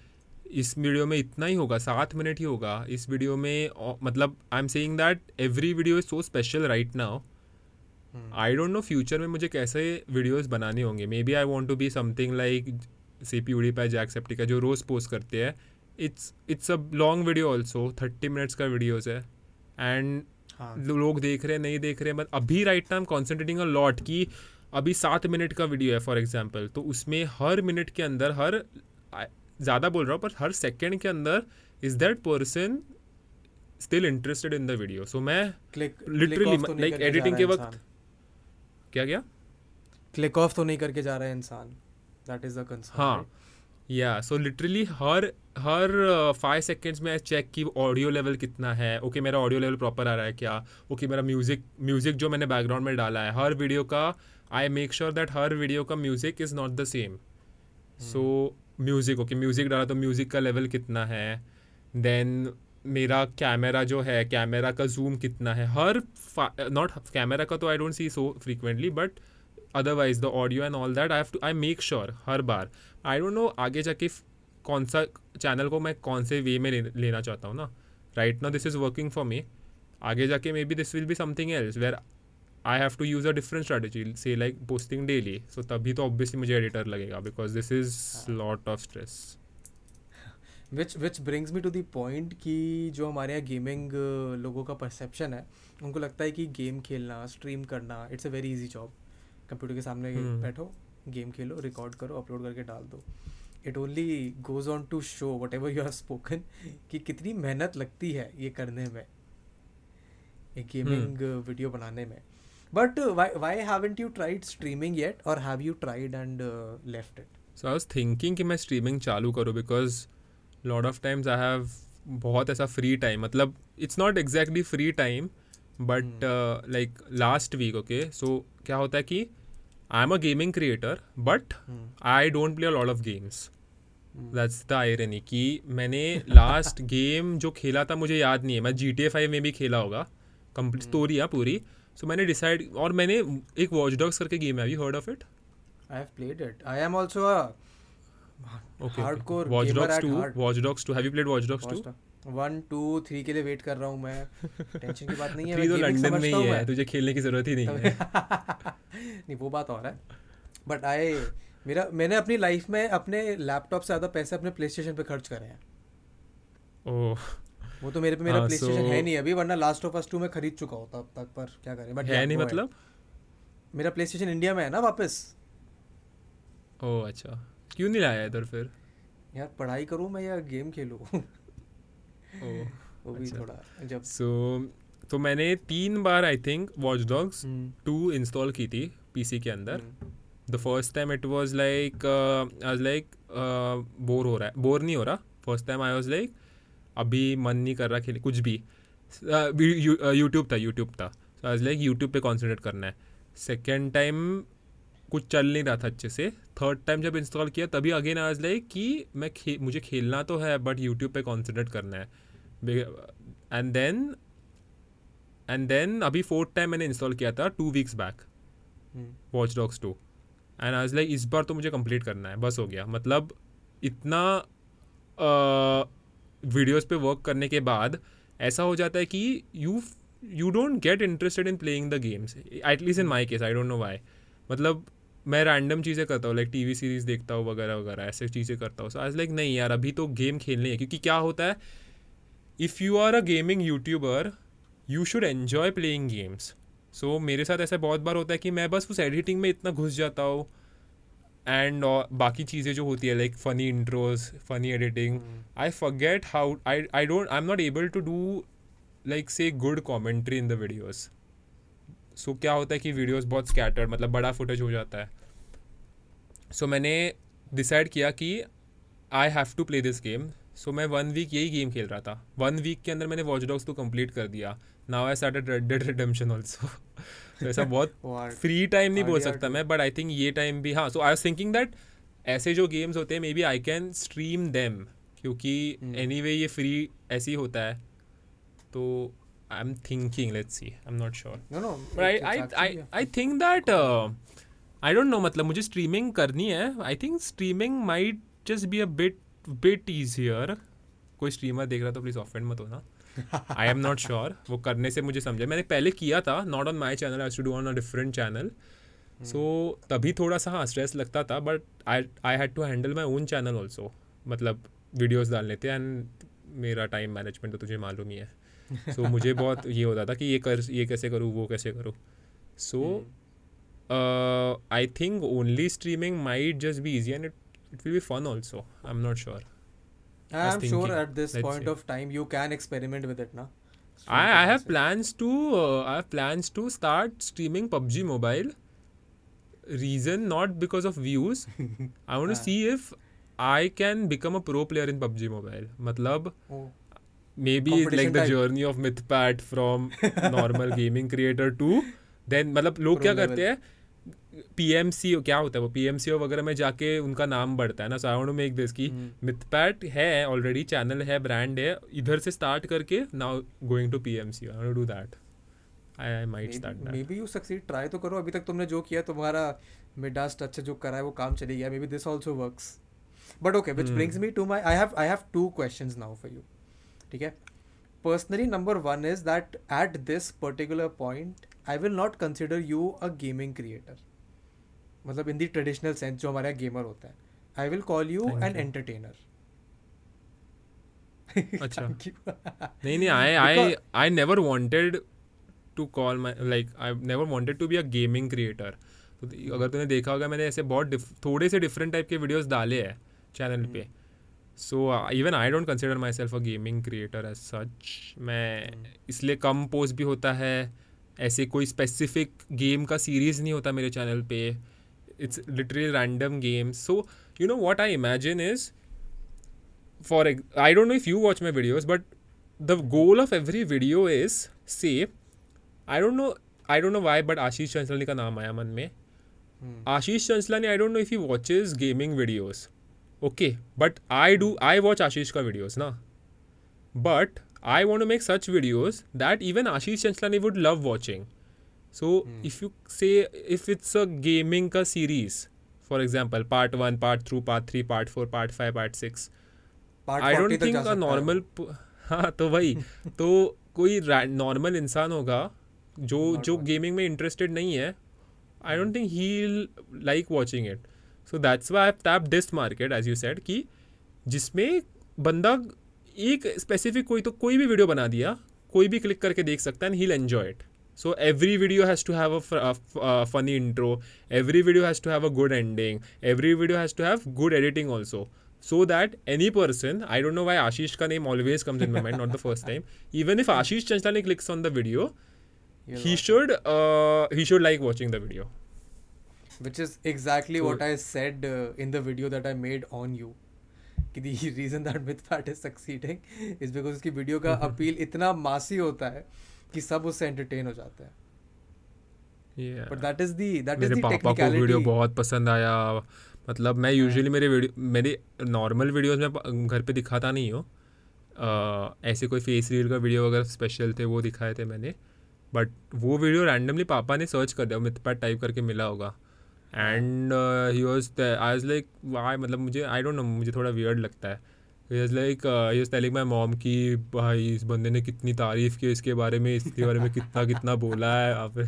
इस video में इतना ही होगा सात मिनट ही होगा। इस वीडियो में मतलब I am saying that every video is so special right now I don't know future में मुझे कैसे वीडियोस बनाने होंगे। Maybe I want to be something like see PewDiePie Jacksepticeye जो रोज़ पोस्ट करते हैं। It's it's a long video also thirty minutes का वीडियोज़ है। एंड हाँ। लोग देख रहे हैं नहीं देख रहे हैं बट अभी right now concentrating a lot कि अभी सात मिनट का वीडियो है फॉर एग्ज़ाम्पल तो उसमें हर मिनट के अंदर हर ज़्यादा बोल रहा हूँ पर हर सेकेंड के अंदर is that person still interested in the video so मैं क्लिक Literally, like editing के वक्त- क्या क्या? क्लिक ऑफ़ तो नहीं करके जा रहा है इंसान। दैट इज़ द कंसर्न हाँ। या सो लिटरली हर हर फाइव सेकेंड्स में चेक की ऑडियो लेवल कितना है। ओके okay, मेरा ऑडियो लेवल प्रॉपर आ रहा है क्या? ओके okay, मेरा म्यूज़िक म्यूज़िक जो मैंने बैकग्राउंड में डाला है हर वीडियो का आई मेक श्योर दैट हर वीडियो का music is not the same so music okay music डाला तो म्यूज़िक का लेवल कितना है? देन मेरा कैमरा जो है कैमरा का जूम कितना है? हर नॉट कैमरा का तो I don't see so frequently but otherwise the audio and all that I have to I make sure हर बार। आई डोंट नो आगे जाके कौन सा चैनल को मैं कौन से वे में लेना चाहता हूँ ना? राइट ना this is working for me आगे जाके maybe this will be something else where I have to use a different strategy से लाइक पोस्टिंग डेली सो तभी तो ऑब्वियसली मुझे एडिटर लगेगा because this is lot of stress which which brings me to the point कि जो हमारे यहाँ gaming लोगों का परसेप्शन है उनको लगता है कि गेम खेलना स्ट्रीम करना it's a very easy job computer के सामने Hmm. बैठो गेम खेलो रिकॉर्ड करो अपलोड करके डाल दो. It only goes on to show whatever you have spoken कि कितनी मेहनत लगती है ये करने में एक गेमिंग वीडियो बनाने में. But why haven't you tried streaming yet और have you tried and left it so I was thinking कि मैं स्ट्रीमिंग चालू करूँ because lot of times I have बहुत ऐसा फ्री टाइम मतलब it's not exactly free time but like last week okay so क्या होता है कि I am a gaming creator but I don't play a lot of games that's the irony कि मैंने last game [LAUGHS] जो खेला था मुझे याद नहीं है। मैं जी टी ए फाइव में भी खेला होगा। कंप्लीट स्टोरी है पूरी। सो मैंने डिसाइड और मैंने एक वॉच डॉग्स करके गेम है heard of it I have played it. I am also a Okay, hardcore okay. Watch gamer Dogs at 2. heart. Watch Dogs 2. Have you played Watch Dogs 2? One two three के लिए wait कर रहा हूँ मैं tension की बात नहीं है [LAUGHS] तो लंदन में ही है तुझे खेलने की ज़रूरत ही नहीं है [LAUGHS] नहीं वो बात और है बट आई मेरा मैंने अपनी लाइफ में अपने लैपटॉप से ज़्यादा पैसे अपने प्ले स्टेशन पे खर्च करे हैं ओह वो तो मेरे पे मेरा हाँ, प्ले स्टेशन so- है नहीं अभी वरना लास्ट ऑफ़ अस टू में खरीद चुका होता अब तक पर क्या करें? बट है नहीं मतलब? मेरा प्ले स्टेशन इंडिया में है ना वापस? ओह अच्छा। क्यों नहीं लाया इधर फिर? यार पढ़ाई करूँ मैं या गेम खेलूँ? [LAUGHS] वो भी अच्छा। थोड़ा जब सो तो मैंने तीन बार I think Watch Dogs two install की थी पीसी के अंदर। The first time it was like I was like bore हो रहा है। बोर नहीं हो रहा। First time I was like अभी मन नहीं कर रहा खेले कुछ भी। यूट्यूब था यूट्यूब था। सो आज लाइक यूट्यूब पे कॉन्सेंट्रेट करना है। सेकेंड टाइम कुछ चल नहीं रहा था अच्छे से। थर्ड टाइम जब इंस्टॉल किया तभी अगेन आज लाइक कि मैं खे मुझे खेलना तो है बट यूट्यूब पे कॉन्सेंट्रेट करना है। एंड देन एंड देन अभी फोर्थ टाइम मैंने इंस्टॉल किया था two weeks back Watch Dogs two and आज लाइक इस बार तो मुझे कंप्लीट करना है। बस हो गया। मतलब इतना वीडियोस पे वर्क करने के बाद, ऐसा हो जाता है कि you you don't get interested in playing the games at least in my case I don't know why मतलब मैं रैंडम चीज़ें करता हूँ लाइक टीवी सीरीज़ देखता हूँ, वगैरह वगैरह, ऐसे चीज़ें करता हूँ. सो आज लाइक नहीं यार, अभी तो गेम खेलनी है. क्योंकि क्या होता है if you are a gaming YouTuber you should enjoy playing games so मेरे साथ ऐसा बहुत बार होता है कि मैं बस उस एडिटिंग में इतना घुस जाता हूँ एंड बाकी चीज़ें जो होती है like funny intros funny editing I forget how I I don't I am not able to do like say good commentary in the videos so क्या होता है कि वीडियोज़ बहुत स्कैटर्ड मतलब बड़ा फुटेज हो जाता है। सो so, मैंने डिसाइड किया कि I have to play this game so मैं वन वीक यही गेम खेल रहा था। वन वीक के अंदर मैंने वॉच डॉग्स तो कंप्लीट कर दिया। Now I started Red Dead Redemption also ऐसा बहुत [LAUGHS] फ्री टाइम नहीं बोल सकता मैं बट आई थिंक ये टाइम भी हाँ so I was thinking that ऐसे जो गेम्स होते हैं maybe I can stream them क्योंकि Hmm. एनी वे ये फ्री ऐसे ही होता है। तो I am thinking let's see I am not sure I think that uh, I don't know मतलब मुझे स्ट्रीमिंग करनी है। I think streaming might just be a bit bit easier कोई स्ट्रीमर देख रहा तो प्लीज़ ऑफेंड मत होना। आई एम नॉट श्योर वो करने से मुझे समझा। मैंने पहले किया था not on my channel I to do on a different channel so तभी थोड़ा सा हाँ स्ट्रेस लगता था but I I had to handle my own channel also मतलब वीडियोज़ डालने थे एंड मेरा टाइम मैनेजमेंट तो तुझे मालूम ही है। सो so, मुझे बहुत ये होता था कि ये कर ये कैसे करूँ वो कैसे करूँ। So I think only streaming might just be easy and it it will be fun also i'm not sure i'm sure at this Let's point see. of time you can experiment with it now I, I have plans to uh, I have plans to start streaming PUBG Mobile. Reason not because of views. [LAUGHS] I want to see if I can become a pro player in PUBG Mobile. Matlab, oh. maybe like the journey of MythPat from [LAUGHS] normal gaming creator to then मतलब लोग क्या करते हैं PMC क्या होता है वो? PMC वगैरह में जाके उनका नाम बढ़ता है ना? साउंड में एक देश की मिथपैट है ऑलरेडी चैनल है ब्रांड है। इधर से स्टार्ट करके now going to P PMC I want do that I I might start maybe you succeed try तो करो। अभी तक तुमने जो किया तुम्हारा मिडास टच जो करा है वो काम चली गया maybe this also works but okay which brings me to my I have I have two questions now for you ठीक है? Personally number one is that at this particular point I will not consider you a gaming creator मतलब in the traditional sense जो हमारे gamer होता है. I will call you an entertainer अच्छा. [LAUGHS] नहीं नहीं I I I never wanted to call my like I never wanted to be a gaming creator तो अगर तूने देखा होगा मैंने ऐसे बहुत थोड़े से डिफरेंट टाइप के वीडियोस डाले हैं चैनल पे. So even I don't consider myself a gaming creator as such मैं hmm. इसलिए कम पोस्ट भी होता है. ऐसे कोई स्पेसिफिक गेम का सीरीज़ नहीं होता मेरे चैनल पे. It's literally random games. So you know what i imagine is for i don't know if you watch my videos but the goal of every video is say i don't know i don't know why but ashish chanslani ka naam aaya man mein. Hmm. ashish chanslani i don't know if he watches gaming videos. Okay but i do i watch ashish ka videos na. But i want to make such videos that even ashish chanslani would love watching so hmm. if you say if it's a gaming ka series, for example, part one, part two, part three, part four, part five, part six, part I don't think a normal [LAUGHS] हाँ तो वही। [LAUGHS] तो कोई normal इंसान होगा जो जो gaming में इंटरेस्टेड नहीं है I don't think he like watching it so that's why tap this market as you said कि जिसमें बंदा एक स्पेसिफिक कोई तो कोई भी वीडियो बना दिया कोई भी क्लिक करके देख सकता है and he enjoy it so every video has to have a, f- a f- uh, funny intro every video has to have a good ending every video has to have good editing also so that any person i don't know why ashish ka name always comes in my mind not the first time even if ashish chanchlani clicks on the video You're he should uh, he should like watching the video which is exactly so, what i said uh, in the video that i made on you कि the [LAUGHS] reason that Mythpat is succeeding is because उसकी video का [LAUGHS] appeal इतना massy होता है कि सब उससे entertain हो जाते हैं। But that is the that is the technicality video बहुत पसंद आया। मतलब मैं यूजुअली हाँ। मेरे वीडियो मेरे नॉर्मल वीडियोस में घर पे दिखाता नहीं हूँ। ऐसे कोई फेस रील का वीडियो वगैरह स्पेशल थे वो दिखाए थे मैंने। बट वो वीडियो रैंडमली पापा ने सर्च कर दिया मिथपैट टाइप करके मिला होगा। And he was I was like why मतलब मुझे आई डोंट नो मुझे थोड़ा वियर्ड लगता है। Is like he telling my mom की भाई इस बंदे ने कितनी तारीफ़ की इसके बारे में इसके बारे में कितना कितना बोला है आप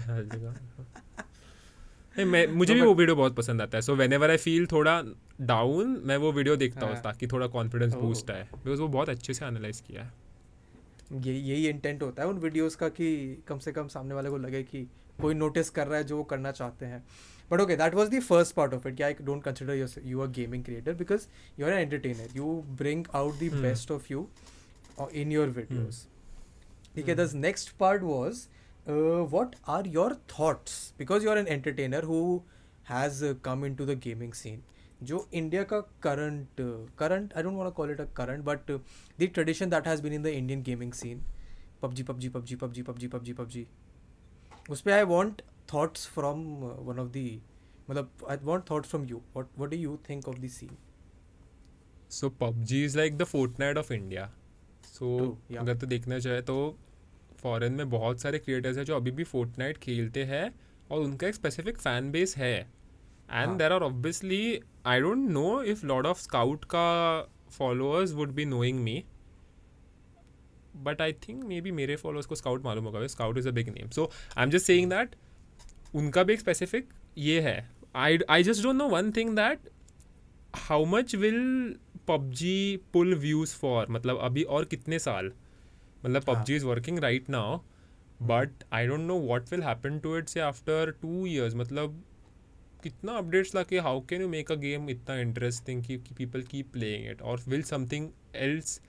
नहीं मैं मुझे भी वो वीडियो बहुत पसंद आता है। So whenever I feel थोड़ा डाउन मैं वो वीडियो देखता हूँ हाँ। ताकि थोड़ा कॉन्फिडेंस बूस्ट आए। बिकॉज़ वो बहुत अच्छे से एनालाइज किया है। ये यही इंटेंट होता है उन वीडियोस का कि कम से कम सामने वाले को लगे कि कोई नोटिस कर रहा है जो वो करना चाहते हैं। but okay that was the first part of it yeah, i don't consider you, you a gaming creator because you're an entertainer you bring out the mm. best of you uh, in your videos mm. okay mm. the next part was uh, what are your thoughts because you're an entertainer who has uh, come into the gaming scene जो India का current current I don't want call it a current but the tradition that has been in the Indian gaming scene PUBG PUBG PUBG PUBG PUBG PUBG PUBG उस पर I want thoughts from uh, one of the मतलब I want thoughts from you what do you think of the scene? So PUBG is like the Fortnite of India. So True, अगर तो देखना चाहे तो foreign में बहुत सारे creators हैं जो अभी भी फोर्टनाइट खेलते हैं और उनका एक स्पेसिफिक फ़ैन बेस है। And there are obviously I don't know if Lord of Scout का followers would be knowing me but I think maybe मेरे फॉलोअर्स को स्काउट मालूम होगा Scout is a big name so I am just saying that उनका भी एक specific ये है। I I just don't know one thing that how much will PUBG pull views for मतलब अभी और कितने साल? मतलब हाँ। PUBG is working right now but I don't know what will happen to it say after two years मतलब कितना updates ला के how can you make a game इतना इंटरेस्टिंग कि पीपल कीप प्लेइंग इट और will something else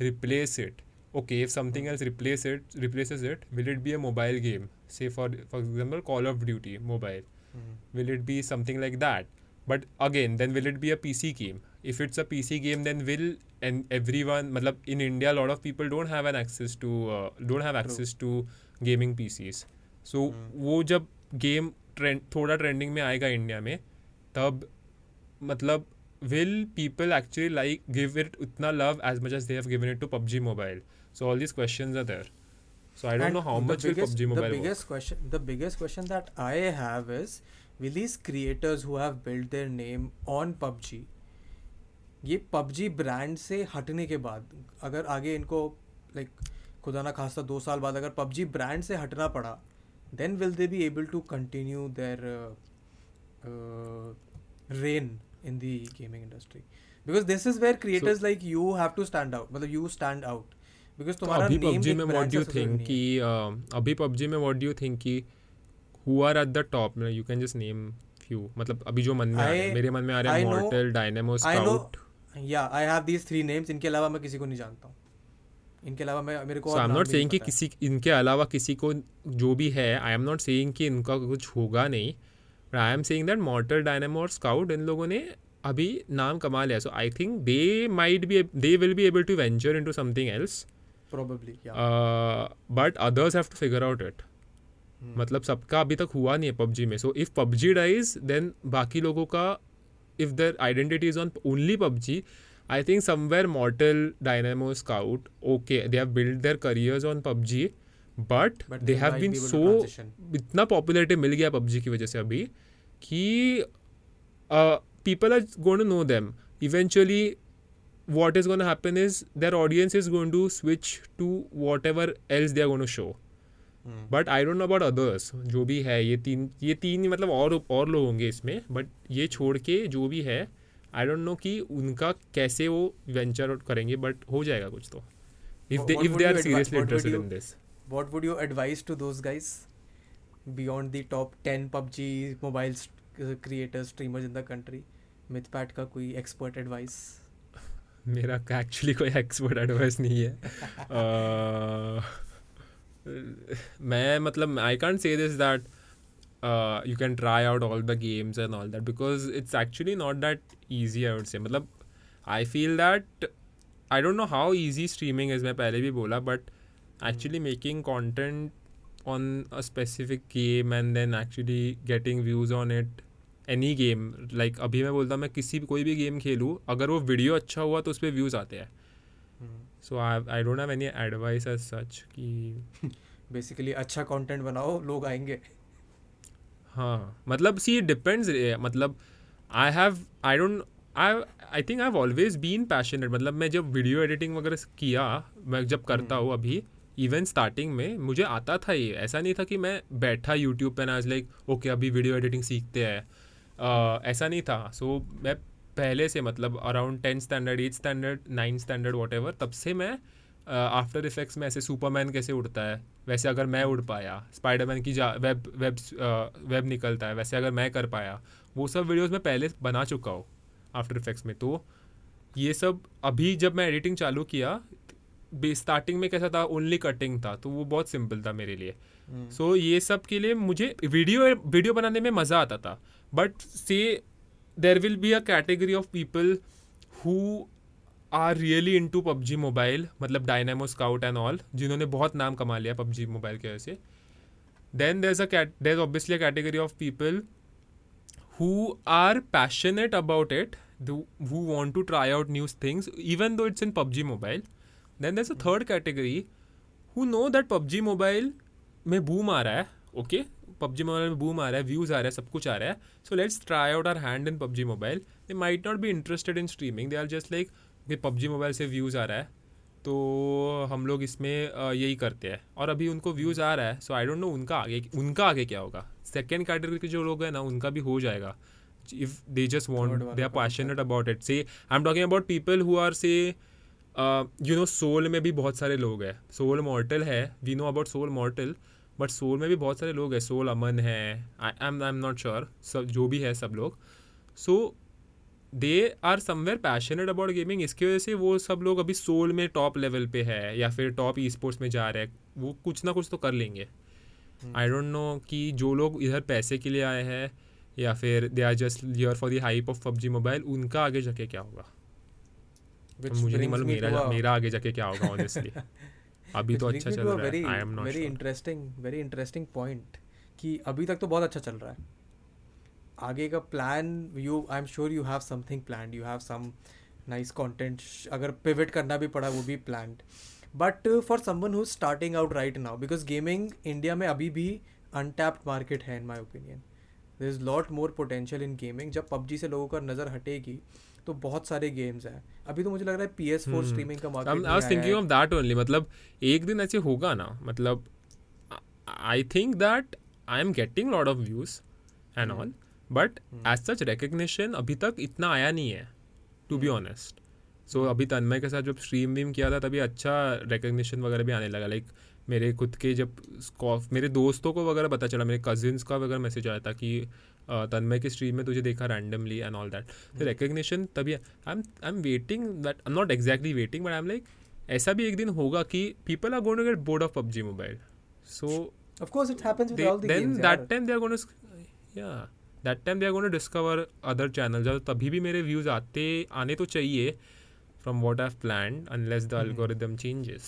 replace it okay if something else replace it replaces it will it be a mobile game? Say for for example call of duty mobile. Hmm. will it be something like that but again then will it be a pc game if it's a pc game then will and everyone matlab in india a lot of people don't have an access to uh, don't have access to gaming pcs so वो जब game trend थोड़ा trending में आएगा India में तब मतलब will people actually like give it utna love as much as they have given it to PUBG Mobile? So all these questions are there. So I don't And know how the much will biggest, PUBG the Mobile biggest question the biggest question that i have is will these creators who have built their name on pubg ये PUBG brand से हटने के बाद अगर आगे इनको like खुदा ना खास्ता दो साल बाद अगर पबजी ब्रांड से हटना पड़ा then will they be able to continue their reign in the gaming industry because this is where creators like you have to stand out मतलब यू स्टैंड आउट बिकॉज़ तो तुम्हारा अभी पबजी में what do associated think कि अभी PUBG में what do think कि who are at the top you can just name few मतलब अभी जो मन में आ रहे हैं I- मेरे मन में आ रहे हैं मॉर्टल डायनेमो स्काउट या I have these three names इनके अलावा मैं किसी को नहीं जानता हूँ। इनके अलावा मैं मेरे को आई एम नॉट सेइंग कि किसी इनके अलावा किसी को जो भी है आई एम नॉट सेइंग कि इनका कुछ होगा नहीं but I am saying that Mortal Dynamo और स्काउट इन लोगों ने अभी नाम कमा लिया so I think they might be they will be able to venture into something else probably yeah but others have to figure out it Hmm. मतलब सबका अभी तक हुआ नहीं है पबजी में so if PUBG dies then बाकी लोगों का if their identity is on only PUBG I think somewhere Mortal Dynamo Scout okay they have build their careers on PUBG but But they they have been to so. इतना popularity मिल गया PUBG की वजह से अभी कि uh, people are to know them eventually what is going to happen is their audience is going to switch to whatever else they are going to show Hmm. But I don't know about others जो भी है ये तीन ये तीन ही मतलब और और लोग होंगे इसमें बट ये छोड़ के जो भी है आई डोंट नो कि उनका कैसे वो वेंचर आउट करेंगे बट हो जाएगा कुछ तो if they if they are seriously what would interested you- in this you advise to those guys beyond the top 10 PUBG mobile st- uh, creators streamers in the country MythPat का कोई expert advice मेरा actually कोई expert advice नहीं है। [LAUGHS] Uh, मैं मतलब I can't say this that you can try out all the games and all that because it's actually not that easy I would say मतलब I feel that I don't know how easy streaming is मैं पहले भी बोला but actually making content on a specific game and then actually getting views on it any game like अभी मैं बोलता हूँ मैं किसी भी कोई भी गेम खेलूँ अगर वो वीडियो अच्छा हुआ तो उस पर व्यूज़ आते हैं। So I I don't have any advice as such कि [LAUGHS] बेसिकली अच्छा कंटेंट बनाओ लोग आएँगे। हाँ मतलब सी डिपेंड्स मतलब I have I don't I I think I have always been passionate मतलब मैं जब वीडियो एडिटिंग वगैरह किया मैं जब करता हूँ अभी इवन स्टार्टिंग में मुझे आता था ये ऐसा नहीं था कि मैं बैठा यूट्यूब पे ना लाइक ओके अभी वीडियो एडिटिंग सीखते हैं। ऐसा नहीं था। सो so, मैं पहले से मतलब around tenth standard eighth standard ninth standard what तब से मैं आफ्टर uh, इफेक्ट्स में ऐसे सुपरमैन कैसे उड़ता है? वैसे अगर मैं उड़ पाया स्पाइडरमैन की जा वेब वेब वेब निकलता है वैसे अगर मैं कर पाया वो सब वीडियोस मैं पहले बना चुका हूँ आफ्टर इफेक्ट्स में। तो ये सब अभी जब मैं एडिटिंग चालू किया स्टार्टिंग में कैसा था? ओनली कटिंग था। तो वो बहुत सिंपल था मेरे लिए। सो so, ये सब के लिए मुझे वीडियो वीडियो बनाने में मज़ा आता था। But say there will be a category of people who are really into PUBG mobile मतलब डायनेमो स्काउट एंड ऑल जिन्होंने बहुत नाम कमा लिया पबजी मोबाइल की वजह से। Then there is a there is obviously a category of people who are passionate about it who want to try out news things even though it's in PUBG mobile then there is a third category who know that PUBG mobile में boom आ रहा है okay PUBG mobile में boom आ रहा है views आ रहा है सब कुछ आ रहा है। So let's try out our hand in PUBG mobile. They might not be interested in streaming they are just like कि पबजी मोबाइल से व्यूज़ आ रहा है। तो हम लोग इसमें यही करते हैं। और अभी उनको व्यूज़ आ रहा है सो आई डोंट नो उनका आगे उनका आगे क्या होगा। सेकेंड कैटेगरी के जो लोग हैं ना उनका भी हो जाएगा। If they just want they are passionate about it say? I am talking about people who are say you know Soul में भी बहुत सारे लोग हैं। सोल मॉर्टल है we know about Soul Mortal but Soul में भी बहुत सारे लोग हैं। सोल अमन है। I am I am not sure सब जो भी है सब लोग। So they are somewhere passionate about gaming इसकी वजह से वो सब लोग अभी सोल में टॉप लेवल पे है या फिर टॉप ई स्पोर्ट्स में जा रहे हैं। वो कुछ ना कुछ तो कर लेंगे। आई डोंट नो कि जो लोग इधर पैसे के लिए आए हैं या फिर they are just here for the hype of PUBG mobile उनका आगे जाके क्या होगा? मुझे नहीं मालूम मेरा मेरा आगे जाके क्या होगा ऑनेस्टली [LAUGHS] अभी तो अच्छा चल रहा है। I am not very interesting very interesting point कि अभी तक तो बहुत अच्छा चल रहा है। आगे का plan you I am sure you have something plan you have some nice content अगर पिवट करना भी पड़ा वो भी planned but for someone who starting out right now because gaming India में अभी भी अनटैप्ड मार्केट है in my opinion there is lot more potential in gaming जब पबजी से लोगों का नज़र हटेगी तो बहुत सारे गेम्स हैं। अभी तो मुझे लग रहा है P S four hmm. Streaming का market I was thinking of that only मतलब एक दिन ऐसे होगा ना मतलब I think that I am getting lot of views and all but as such recognition अभी तक इतना आया नहीं है टू बी ऑनेस्ट सो अभी तन्मय के साथ जब स्ट्रीम वीम किया था तभी अच्छा रिकग्निशन वगैरह भी आने लगा लाइक मेरे खुद के जब मेरे दोस्तों को वगैरह पता चला मेरे कजिन्स का वगैरह मैसेज आया था कि तन्मय के स्ट्रीम में तुझे देखा रैंडमली एंड ऑल दैट तो रिकग्निशन तभी I am I am waiting that I am not exactly waiting but I am like ऐसा भी एक दिन होगा कि people are going to get bored of PUBG mobile so of course it happens with all the then that time they are going या that time they are going to discover other channel जब तभी भी मेरे views आते आने तो चाहिए from what I have planned unless the algorithm changes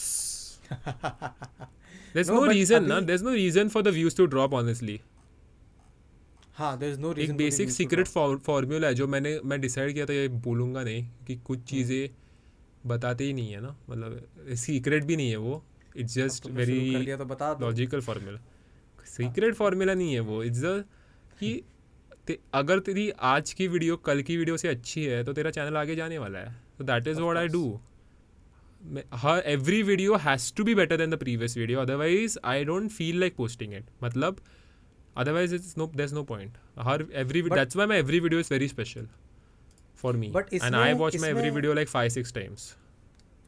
there is no reason ना there is no reason for the views to drop honestly हाँ there is no reason एक बेसिक सीक्रेट. फॉर्मूला है जो मैंने मैं डिसाइड किया था ये बोलूँगा नहीं कि. कुछ चीज़ें बताते ही नहीं है ना मतलब सीक्रेट भी नहीं है वो इट्स जस्ट वेरी तो बता लॉजिकल फार्मूला सीक्रेट फार्मूला नहीं है वो इट्स द कि ते, अगर तेरी आज की वीडियो कल की वीडियो से अच्छी है तो तेरा चैनल आगे जाने वाला है। तो that is what I do her every video has to be better than the previous video otherwise I don't feel like posting it मतलब otherwise it's no there no point her every But- that's why my every video is very special for me But and I इसमें- watch my every इसमें- video like five six times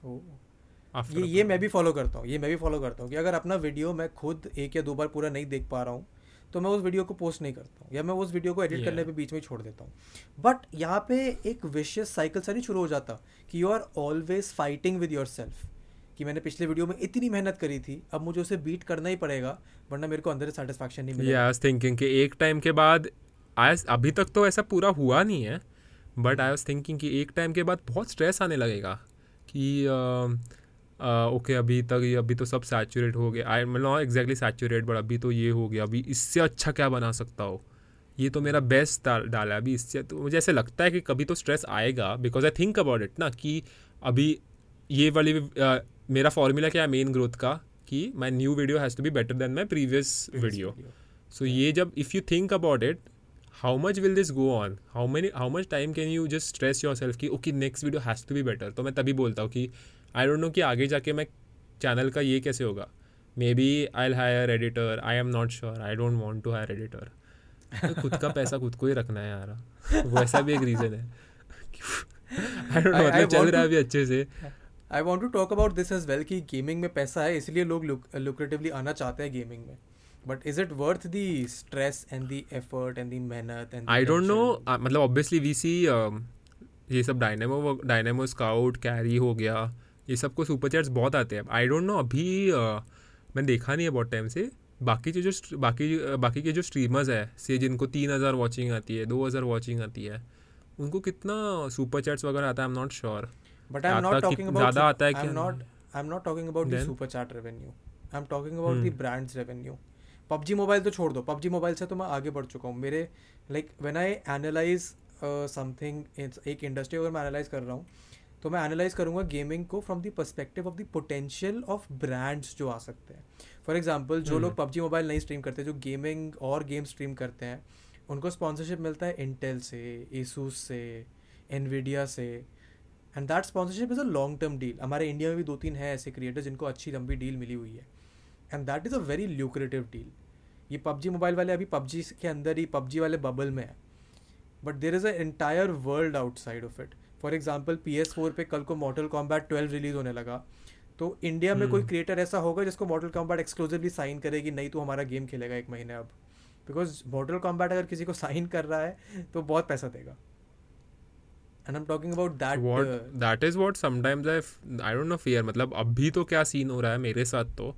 oh, after ये ये मैं भी follow करता हूँ ये मैं भी फॉलो करता हूँ कि अगर अपना वीडियो मैं खुद एक या दो बार पूरा नहीं देख पा रहा हूँ तो मैं उस वीडियो को पोस्ट नहीं करता हूँ या मैं उस वीडियो को एडिट Yeah. करने पे बीच में छोड़ देता हूँ। बट यहाँ पे एक विशियस साइकिल सा नहीं शुरू हो जाता कि you are always fighting with yourself कि मैंने पिछले वीडियो में इतनी मेहनत करी थी अब मुझे उसे बीट करना ही पड़ेगा वरना मेरे को अंदर सेटिस्फैक्शन नहीं मिलेगा। आई थिंकिंग कि एक टाइम के बाद आज अभी तक तो ऐसा पूरा हुआ नहीं है बट आई वाज थिंकिंग कि एक टाइम के बाद बहुत स्ट्रेस आने लगेगा कि ओके uh, okay, अभी तक ये अभी तो सब सैचुरेट हो गया। आई मतलब एग्जैक्टली सैचुरेट बट अभी तो ये हो गया। अभी इससे अच्छा क्या बना सकता हो? ये तो मेरा बेस्ट डाला अभी इससे तो मुझे ऐसे लगता है कि कभी तो स्ट्रेस आएगा because I think about it ना कि अभी ये वाली मेरा फॉर्मूला क्या है मेन ग्रोथ का कि my new video has to be better than my previous video so ये जब if you think about it how much will this go on how many how much time can you just stress yourself कि okay next video has to be better तो मैं तभी बोलता हूँ कि I don't know कि आगे जाके मैं चैनल का ये कैसे होगा? Maybe I'll hire editor I am not sure I don't want to hire editor खुद का पैसा खुद को ही रखना है यार। वैसा भी एक रीज़न है। आई डोंट नो मतलब चल रहा है अभी अच्छे से। I want to talk about this as well कि गेमिंग में पैसा है इसलिए लोग लुक्रेटिवली आना चाहते हैं गेमिंग में. But is it worth the stress and the effort and the मेहनत एंड आई डोंट नो मतलब ऑब्वियसली वी सी ये सब डायनेमो डायनेमो स्काउट कैरी हो गया ये सबको सुपर चैट्स बहुत आते हैं. आई डोंट नो अभी uh, मैंने देखा नहीं है बहुत टाइम से. बाकी के जो बाकी uh, बाकी के जो स्ट्रीमर्स है से जिनको तीन हज़ार वॉचिंग आती है दो हज़ार वॉचिंग आती है उनको कितना सुपर चैट्स वगैरह आता है I am not sure but I am not talking about ज़्यादा आता है I am not I am not talking about the super chat revenue I am talking about the. Brands revenue PUBG mobile तो छोड़ दो। PUBG mobile से तो मैं आगे बढ़ चुका हूँ। मेरे like when I analyse something एक इंडस्ट्री अगर मैं एनालाइज कर रहा हूँ तो मैं एनालाइज करूँगा गेमिंग को from the perspective of the potential of brands जो आ सकते हैं। फॉर एग्ज़ाम्पल जो Hmm. लोग पबजी मोबाइल नहीं स्ट्रीम करते जो गेमिंग और गेम स्ट्रीम करते हैं उनको स्पॉन्सरशिप मिलता है इंटेल से एसूस से एनविडिया से। And that sponsorship is a long term deal हमारे इंडिया में भी दो तीन है ऐसे क्रिएटर जिनको अच्छी लंबी डील मिली हुई है। And that is a very lucrative deal ये पबजी मोबाइल वाले अभी पबजी के अंदर ही पबजी वाले बबल में है। But there is a entire world outside of it for example P S four पर कल को मॉडल कॉम्बैट ट्वेल्व रिलीज़ होने लगा। तो इंडिया में कोई। क्रिएटर ऐसा होगा जिसको मॉडल कॉम्बैट एक्सक्लूसिवली साइन करेगी नहीं तो हमारा गेम खेलेगा एक महीने अब। बिकॉज़ मॉडल कॉम्बैट अगर किसी को साइन कर रहा है तो बहुत पैसा देगा। And I am talking about that that is what sometimes I f- I don't know fear मतलब अभी तो क्या सीन हो रहा है मेरे साथ तो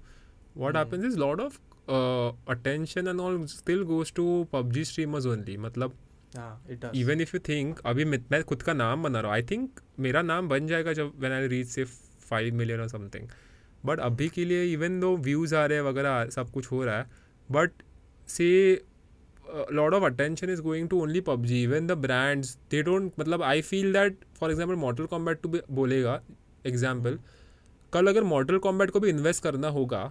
what Hmm. happens is lot of uh, attention and all still goes to PUBG streamers only मतलब हाँ even if you think अभी मैं खुद का नाम बना रहा हूँ आई थिंक मेरा नाम बन जाएगा जब when I reach say five million और समथिंग बट अभी के लिए इवन दो व्यूज़ आ रहे हैं वगैरह सब कुछ हो रहा है but say lot of attention is going to only PUBG even the brands they don't मतलब I feel that for example Mortal Kombat to बोलेगा एग्ज़ाम्पल कल अगर मॉडल कॉम्बैट को भी इन्वेस्ट करना होगा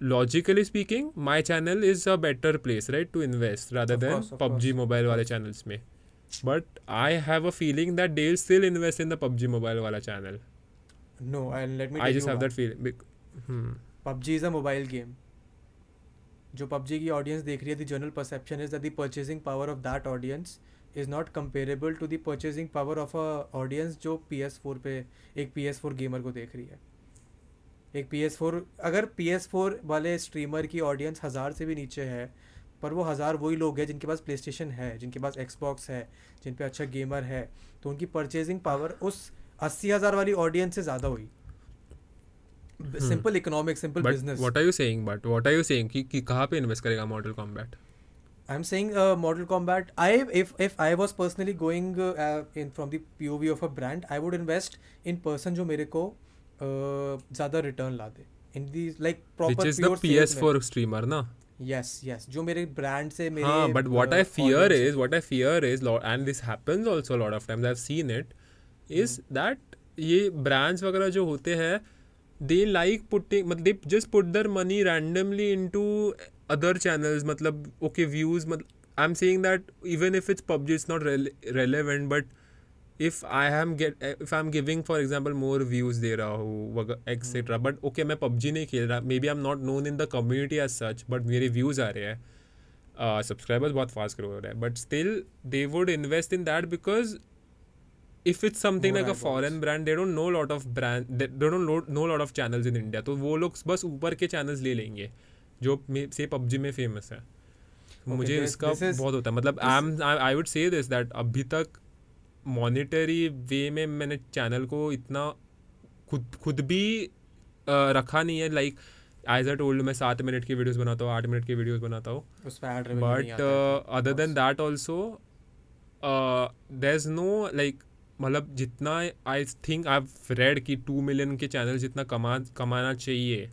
logically speaking my channel is a better place right to invest rather than PUBG mobile वाले channels में but I have a feeling that they still invest in the PUBG mobile वाला channel no and let me I just have that feeling PUBG is a mobile game. जो PUBG की audience देख रही है the general perception is that the purchasing power of that audience is not comparable to the purchasing power of a audience जो P S four पे, एक P S four gamer को देख रही है। एक पी एस फोर अगर P S four वाले स्ट्रीमर की ऑडियंस हज़ार से भी नीचे है, पर वो हज़ार वही लोग हैं जिनके पास प्ले स्टेशन है, जिनके पास एक्सबॉक्स है, जिन पे अच्छा गेमर है तो उनकी परचेजिंग पावर उस अस्सी हज़ार वाली ऑडियंस से ज़्यादा हुई। Simple economic simple but business what are you saying but what are you saying कि कि कहाँ पे इन्वेस्ट करेगा Mortal Kombat saying uh, Mortal Kombat. I if if I was personally going uh, in from the POV of a brand, I would invest in person जो मेरे को uh, ज़्यादा return ला दे in the like proper which is the pure sales में. PS4 streamer ना Yes, yes. जो मेरे ब्रांड से मेरे हाँ but what uh, I fear audience is what I fear is lo- and this happens also a lot of times I've seen it is Hmm. that ये brands वगैरह जो होते हैं दे लाइक पुटिंग मतलब just put their money randomly in to other channel मतलब okay views मतलब I am saying that even if it's PUBG is not relevant but if I am get if I am giving for example more views दे रहा हूँ etcetera but okay मैं PUBG नहीं खेल रहा maybe I am not known in the community as such but मेरे views आ रहे हैं सब्सक्राइबर्स बहुत फास्ट ग्रो हो रहे हैं but still they would invest in that because if it's something foreign brand they don't know lot of brand they, they don't know, know lot of channels in India. तो वो लोग बस ऊपर के channels ले लेंगे जो से पबजी में फ़ेमस है। तो मुझे this- इसका this is- बहुत होता है। मतलब I am I would say this that अभी तक मॉनेटरी वे में मैंने चैनल को इतना खुद खुद भी अ, रखा नहीं है। लाइक एज अ टोल्ड मैं सात मिनट की वीडियोस बनाता हूँ आठ मिनट की वीडियोस बनाता हूँ। But other than that also there is no like मतलब जितना आई थिंक आई रेड कि टू मिलियन के चैनल जितना कमा कमाना चाहिए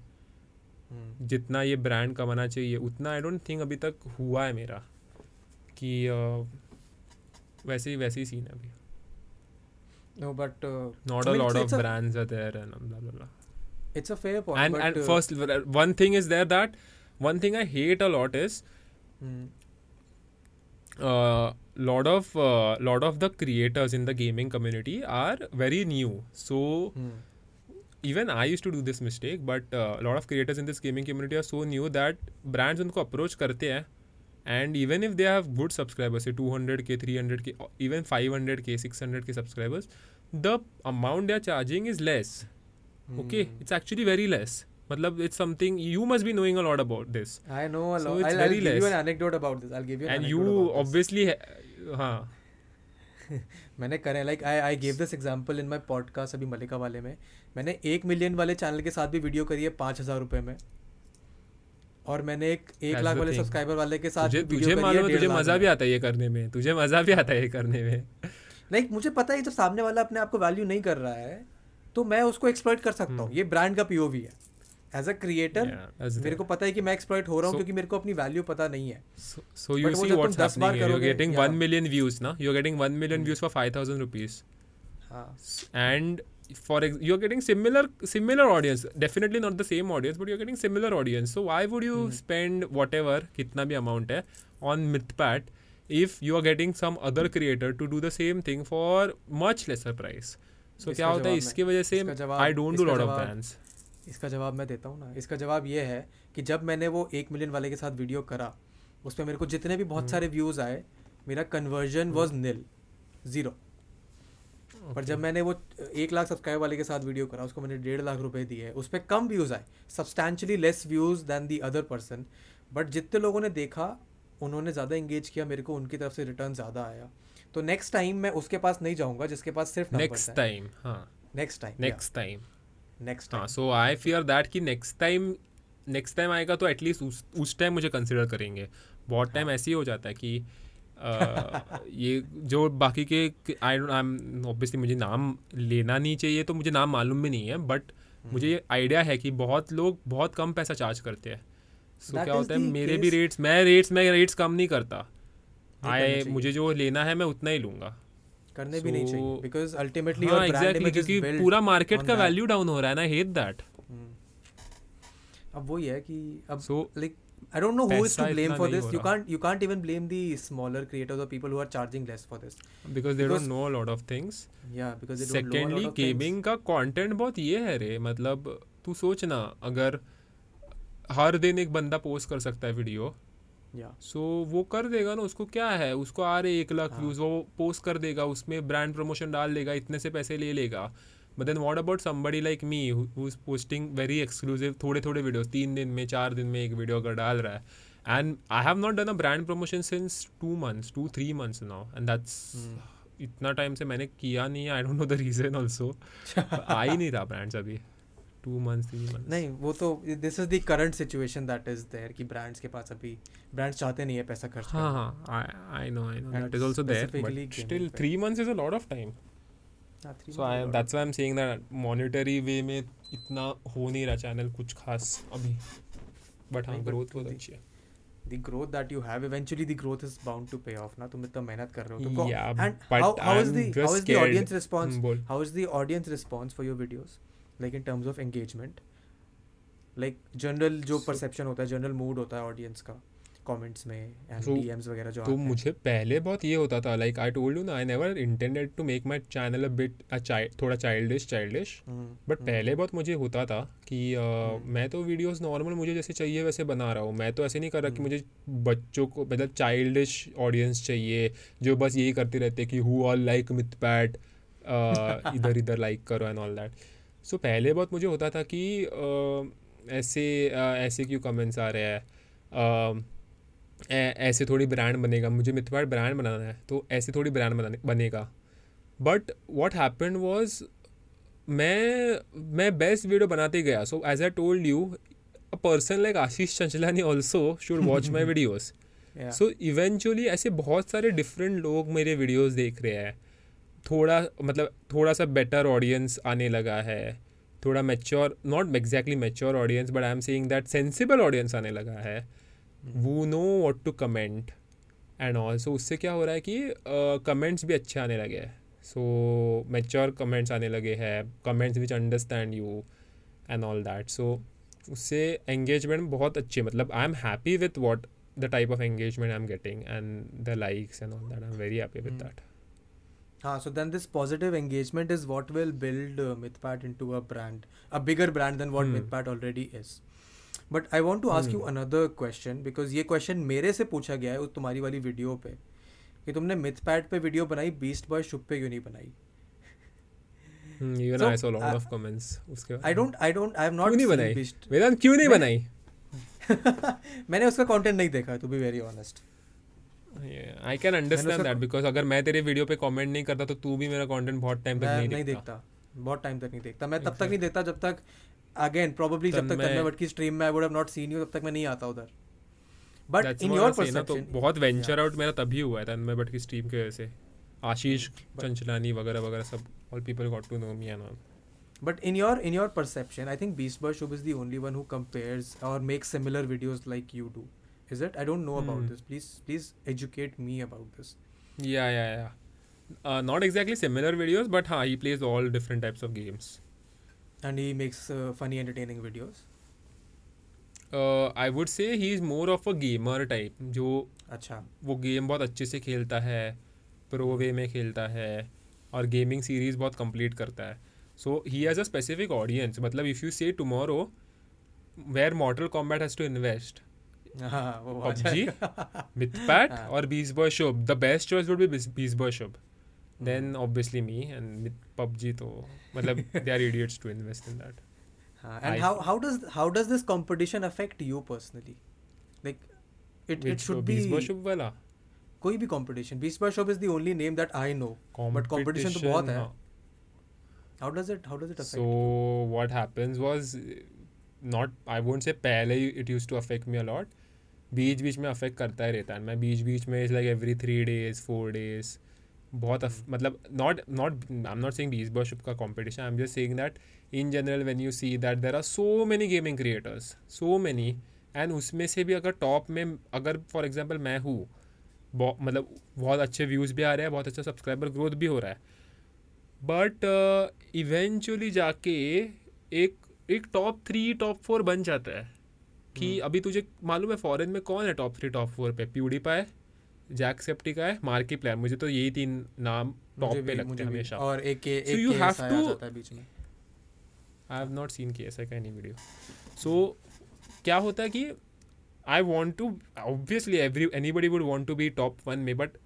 हम्म. जितना ये ब्रांड कमाना चाहिए उतना आई डोंट थिंक अभी तक हुआ है मेरा कि uh, वैसे ही वैसे ही सीन है अभी No, but uh, not I mean, lot it's- of it's a- brands are there and blah blah blah it's a fair point. and and uh, first one thing is there that one thing I hate a lot is hmm, uh, lot of uh, lot of the creators in the gaming community are very new so hmm. even i used to do this mistake but a uh, lot of creators in this gaming community are so new that brands उनको approach करते हैं and even if they have good subscribers say 200k 300k or even 500k 600k subscribers the amount they are charging is less okay Hmm. it's actually very less मतलब it's something you must be knowing a lot about this. I know a So lot. it's I'll, I'll very give you less. an anecdote about this. I'll give you an and you obviously हाँ [LAUGHS] मैंने करे like I I gave this example in my podcast अभी मलिका वाले में। मैंने एक million वाले channel के साथ भी वीडियो करी है पाँच हज़ार रुपये में। और मैंने एक एक लाख वाले सब्सक्राइबर वाले के साथ तुझे तुझे मालूम तुझे मज़ा भी आता है ये करने में। तुझे मज़ा भी आता है ये करने में। लाइक मुझे पता है जब सामने वाला अपने आप को वैल्यू नहीं कर रहा है तो मैं उसको एक्सप्लॉइट कर सकता हूँ। हम्म। ये ब्रांड का पीओवी है। एज अ क्रिएटर मेरे को पता है कि मैं एक्सप्लॉइट हो रहा हूँ So- क्योंकि मेरे को अपनी वैल्यू पता नहीं है so, so you But वो see जब तुम what's 10 bar happening here you're करोगे, getting yeah. 1 million views now you're getting 1 million Hmm. views for 5000 rupees हाँ and for ex- you're getting similar similar audience definitely not the same audience but you're getting similar audience so why would you Hmm. spend whatever kitna bhi amount hai on mythpat if you are getting some other creator to do the same thing for much lesser price so इसका क्या होता है इसकी वजह से I don't do lot of brands इसका जवाब मैं देता हूँ ना। इसका जवाब ये है कि जब मैंने वो एक मिलियन वाले के साथ वीडियो करा उस पर मेरे को जितने भी हम्म। बहुत सारे व्यूज़ आए मेरा कन्वर्जन वॉज़ नील ज़ीरो पर जब मैंने वो एक लाख सब्सक्राइब वाले के साथ वीडियो करा उसको मैंने डेढ़ लाख रुपए दिए उस पर कम व्यूज़ आए substantially less views than the other person but जितने लोगों ने देखा उन्होंने ज़्यादा इंगेज किया मेरे को उनकी तरफ़ से रिटर्न ज़्यादा आया। तो नेक्स्ट टाइम मैं उसके पास नहीं जाऊँगा जिसके पास सिर्फ़ नेक्स्ट टाइम हाँ। Next time next time next हाँ time so I fear that कि नेक्स्ट टाइम नेक्स्ट टाइम आएगा तो एटलीस्ट उस उस टाइम मुझे कंसिडर करेंगे। बहुत टाइम ऐसे ही हो जाता है कि [LAUGHS] ये जो बाकी के आई आई एम ऑब्वियसली मुझे नाम लेना नहीं चाहिए तो मुझे नाम मालूम भी नहीं है बट मुझे ये आइडिया है कि बहुत लोग बहुत कम पैसा चार्ज करते हैं। सो क्या होता है मेरे भी रेट्स मैं रेट्स मैं रेट्स कम नहीं करता। आई मुझे जो लेना है मैं उतना ही लूँगा। करने so, भी नहीं चाहिए बिकॉज़ अल्टीमेटली हाँ इज़ क्योंकि पूरा मार्केट का वैल्यू डाउन हो रहा है ना हेट दैट अब वही है कि अब So, like I don't know who is to पैसा ब्लेम इतना फॉर नहीं दिस हो यू रहा। Can't you can't even blame the smaller creators और people who are charging less for this because they don't Because- know a lot of things या because they don't know secondly gaming का content बहुत ये है रे मतलब तू सोच ना अगर हर दिन एक बंदा पोस्ट कर सकता है वीडियो या सो वो कर देगा ना उसको क्या है? उसको आ रहे एक लाख हाँ। व्यूज़ वो पोस्ट कर देगा उसमें ब्रांड प्रमोशन डाल देगा इतने से पैसे ले लेगा। But then what about somebody like me who is posting very exclusive थोड़े थोड़े वीडियोस तीन दिन में चार दिन में एक वीडियो अगर डाल रहा है। And I have not done a brand promotion since two months two three months now and that's. इतना टाइम से मैंने किया नहीं है I don't know the reason also आ ही नहीं रहा ब्रांड्स अभी। टू मंथ्स थ्री मंथ्स नहीं वो तो this is the current situation that is there कि ब्रांड्स के पास अभी ब्रांड्स चाहते नहीं है पैसा खर्च हाँ हाँ I know I know that is also there but still three months is a lot of time so I is a lot. That's why I am saying that monetary way में इतना हो नहीं रहा चैनल कुछ खास अभी। But हाँ growth बहुत अच्छी है। the growth that you have eventually the growth is bound to pay off ना तुम इतना मेहनत कर रहे हो। तो Yeah, and how, how is the how is the audience response? Hmm, how is the audience response for your videos? Like in terms of engagement. Like general जो So- होता है general mood होता है audience का comments में So- वगैरह जो तो मुझे पहले बहुत ये होता था लाइक आई टोल्ड यू ना I never intended to make my channel a bit थोड़ा चाइल्डिश चाइल्डिश बट पहले बहुत मुझे होता था कि अ, हम्म। मैं तो वीडियोस नॉर्मल मुझे जैसे चाहिए वैसे बना रहा हूँ। मैं तो ऐसे नहीं कर रहा कि हम्म। मुझे बच्चों को मतलब चाइल्डिश ऑडियंस चाहिए जो बस यही करते रहते कि who all like Mythpat इधर इधर लाइक करो एंड ऑल दैट सो पहले बहुत मुझे होता था कि ऐसे ऐसे क्यों कमेंट्स आ रहे हैं? ऐ- ऐसे थोड़ी ब्रांड बनेगा मुझे मिथ ब्रांड बनाना है तो ऐसे थोड़ी ब्रांड बनाने बनेगा। बट वॉट हैपन वॉज़ मैं मैं बेस्ट वीडियो बनाते गया। So as I told you a person like Ashish Chanchlani also should watch my videos so eventually ऐसे बहुत सारे डिफरेंट लोग मेरे वीडियोस देख रहे हैं। थोड़ा मतलब थोड़ा सा बेटर ऑडियंस आने लगा है। थोड़ा mature not exactly mature audience but I am saying that sensible audience आने लगा है। वो know what to comment and also उससे क्या हो रहा है कि कमेंट्स uh, भी अच्छे आने लगे हैं। सो मेच्योर कमेंट्स आने लगे हैं। Comments which understand you and all that so उससे एंगेजमेंट बहुत अच्छी मतलब I am happy with what the type of engagement I am getting and the likes and all that I am very happy Hmm. that. हाँ so then this positive engagement is what will build Mythpat in to a brand a bigger brand than what Mythpat already is but I want to ask you another question because ये question मेरे से पूछा गया है उस तुम्हारी वाली video पे कि तुमने मिथपैट पे वीडियो बनाई बीस्ट बॉय शुभ पे क्यों नहीं बनाई? मैंने उसका content नहीं देखा. To be very honest. I can understand that because अगर मैं तेरे वीडियो पे कमेंट नहीं करता तो तू भी मेरा कंटेंट बहुत टाइम तक नहीं नहीं देखता। बहुत टाइम तक नहीं देखता। मैं तब तक नहीं देखता जब तक अगेन प्रोबेबली जब तक मैं- तन्मय भट्ट की स्ट्रीम में I would have not seen you तब तक मैं नहीं आता उधर। बट इन योर I तो बहुत वेंचर आउट मेरा तभी हुआ है तन्मय भट्ट की स्ट्रीम की वजह से। आशीष चंचलानी वगैरह वगैरह सब all people got to know me and all But in your in your perception, I think Beast Boy Shubh is the only one who compares or makes similar videos like you do. Is it? I don't know about Hmm. this. Please please educate me about this. Yeah, yeah, yeah. Uh, not exactly similar videos, but हाँ, he plays all different types of games. And he makes uh, funny, entertaining videos. I would say he is more of a gamer type जो अच्छा वो game बहुत अच्छे से खेलता है pro way में खेलता है और गेमिंग सीरीज़ बहुत कंप्लीट करता है so he has a specific audience मतलब if you say tomorrow where Mortal Kombat has to invest हाँ वो PUBG, Mythpat हाँ. or Beast Boy Shub. The best choice would be Beast- Beast Boy Shub. Then obviously me and Myth- PUBG तो मतलब they are idiots to invest in that. हाँ, and I- how how does how does this competition affect you personally? Like, it it Which, should uh, be Beast वाला कोई भी competition. Beast Boy Shop is the only name that I know. But competition तो बहुत है. हाँ. How does it how does it affect? So what happens was not I won't say पहले it used to affect me a lot. बीच बीच में affect करता ही रहता है। मैं बीच बीच में is like every three days four days बहुत मतलब not not I am not saying Beast Boyshub का competition I am just saying that in general when you see that there are so many gaming creators so many and उसमें से भी अगर top में अगर for example मैं हूँ मतलब बहुत अच्छे व्यूज़ भी आ रहे हैं बहुत अच्छा सब्सक्राइबर ग्रोथ भी हो रहा है बट इवेंचुअली uh, जाके एक एक टॉप थ्री टॉप फोर बन जाता है। कि हम्म। अभी तुझे मालूम है फॉरेन में कौन है टॉप थ्री टॉप फोर पे? प्यूडी पाए जैक सेप्टिका है मार्की प्लेयर मुझे तो यही तीन नाम टॉप पे लगते हैं हमेशा। और एक के एक you केस have आया to- जाता है बीच में. आई हैव नॉट सीन केस का एनी वीडियो सो क्या होता है कि I want to obviously every anybody would want to be top one में but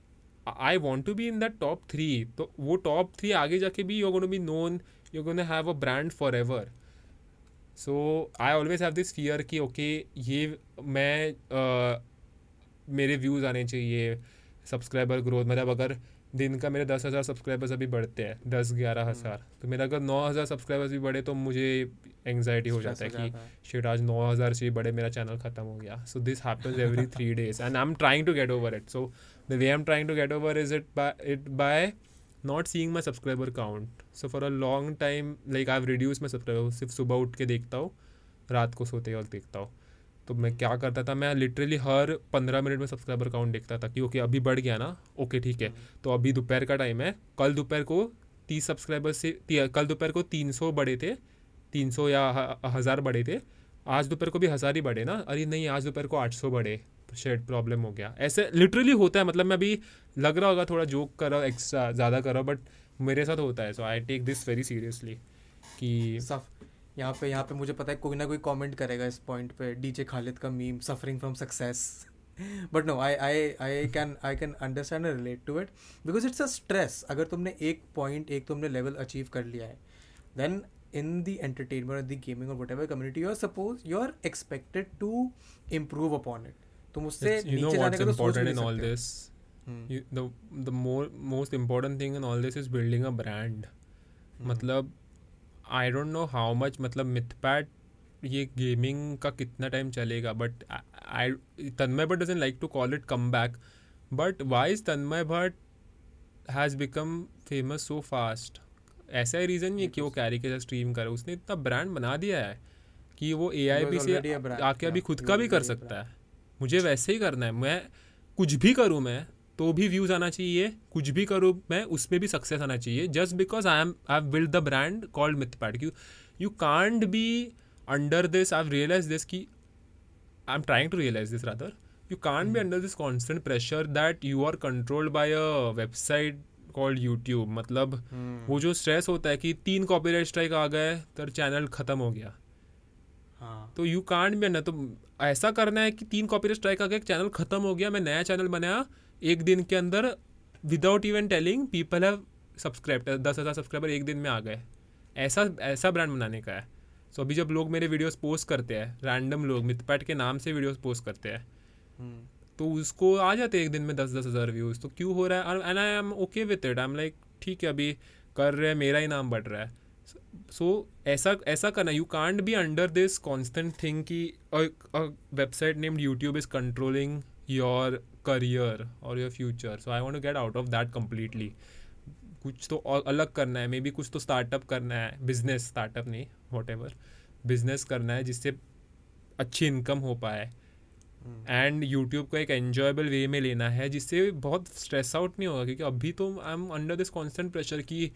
I want to be in that top three तो वो टॉप थ्री आगे जाके भी you're gonna be known you're gonna have a brand forever so I always have this fear कि okay okay, ये मैं uh, मेरे व्यूज़ आने चाहिए सब्सक्राइबर ग्रोथ मतलब अगर दिन का मेरे दस हज़ार सब्सक्राइबर्स अभी बढ़ते हैं दस ग्यारह हज़ार तो मेरा अगर नौ हज़ार सब्सक्राइबर्स भी बढ़े तो मुझे एंगजाइटी हो जाता है कि. शिट आज नौ हज़ार से भी बड़े मेरा चैनल ख़त्म हो गया। So this happens every three days and I am trying to get over it so the way I am trying to get over is it by it by not seeing my subscriber count so for a long time like I reduce my subscriber सिर्फ़ सुबह उठ के देखता हूँ, रात को सोते वक्त देखता हूँ। तो मैं क्या करता था, मैं लिटरली हर पंद्रह मिनट में सब्सक्राइबर काउंट देखता था कि ओके अभी बढ़ गया ना? ओके ठीक है। तो अभी दोपहर का टाइम है। कल दोपहर को तीस सब्सक्राइबर से कल दोपहर को तीन सौ बढ़े थे। तीन सौ या हज़ार बढ़े थे। आज दोपहर को भी हज़ार ही बढ़े ना? अरे नहीं, आज दोपहर को आठ सौ बढ़े। शेड प्रॉब्लम हो गया। ऐसे लिटरली होता है मतलब मैं अभी लग रहा होगा, थोड़ा जोक कर एक्स्ट्रा ज़्यादा कर बट मेरे साथ होता है so I take this very seriously कि सफ यहाँ पे यहाँ पे मुझे पता है, कोई ना कोई कमेंट करेगा इस पॉइंट पे डीजे खालिद का meme suffering from success but no I I I can I can understand and relate to it because it's a stress अगर तुमने एक पॉइंट एक तुमने लेवल अचीव कर लिया है then in the entertainment the gaming और whatever community you are suppose you are expected to improve upon it तुम उससे you know नीचे जाने का तो सोच भी important नहीं in all सकते। this? you, the the more most important thing in all this is building a brand. हम्म, मतलब I don't know how much मतलब मिथपैट ये गेमिंग का कितना टाइम चलेगा but I Tanmay Bhatt doesn't like to call it come back but why is Tanmay Bhatt has become famous so fast ऐसा ही reason ये कि वो कैरी के साथ स्ट्रीम करे उसने इतना ब्रांड बना दिया है कि वो ए आई बी से आके अभी खुद का भी कर सकता है। मुझे वैसे ही करना है। मैं कुछ भी करूँ मैं तो भी व्यूज़ आना चाहिए। कुछ भी करूँ मैं उसमें भी सक्सेस आना चाहिए। Just because I am I build the brand called Mythpat you you can't be under this I realise this की I am trying to realise this rather you can't be under this constant pressure that you are controlled by a website called YouTube मतलब हम्म, वो जो स्ट्रेस होता है कि तीन कॉपीराइट स्ट्राइक आ गए तो चैनल ख़त्म हो गया। हाँ। तो यू कांट भी ना तो ऐसा करना है कि तीन कॉपी स्ट्राइक आ गया चैनल खत्म हो गया मैं नया चैनल बनाया एक दिन के अंदर without even telling people have subscribe दस हज़ार सब्सक्राइबर एक दिन में आ गए। ऐसा ऐसा ब्रांड बनाने का है। सो so, अभी जब लोग मेरे वीडियोस पोस्ट करते हैं रैंडम लोग मिथपैट के नाम से वीडियोस पोस्ट करते हैं हम्म, तो उसको आ जाते हैं एक दिन में दस दस हज़ार व्यूज़ तो क्यों हो रहा है? And I am okay with it I am like ठीक है अभी कर रहे हैं मेरा ही नाम बढ़ रहा है। सो ऐसा ऐसा करना you can't be under this constant thing कि website named YouTube is controlling your career और your future so I want to get out of that completely कुछ तो और अलग करना है मे बी कुछ तो स्टार्टअप करना है बिज़नेस स्टार्टअप नहीं वॉट एवर बिज़नेस करना है जिससे अच्छी इनकम हो पाए. एंड यूट्यूब को एक एन्जॉयबल वे में लेना है जिससे बहुत स्ट्रेस आउट नहीं होगा क्योंकि अभी तो I am under this constant pressure कि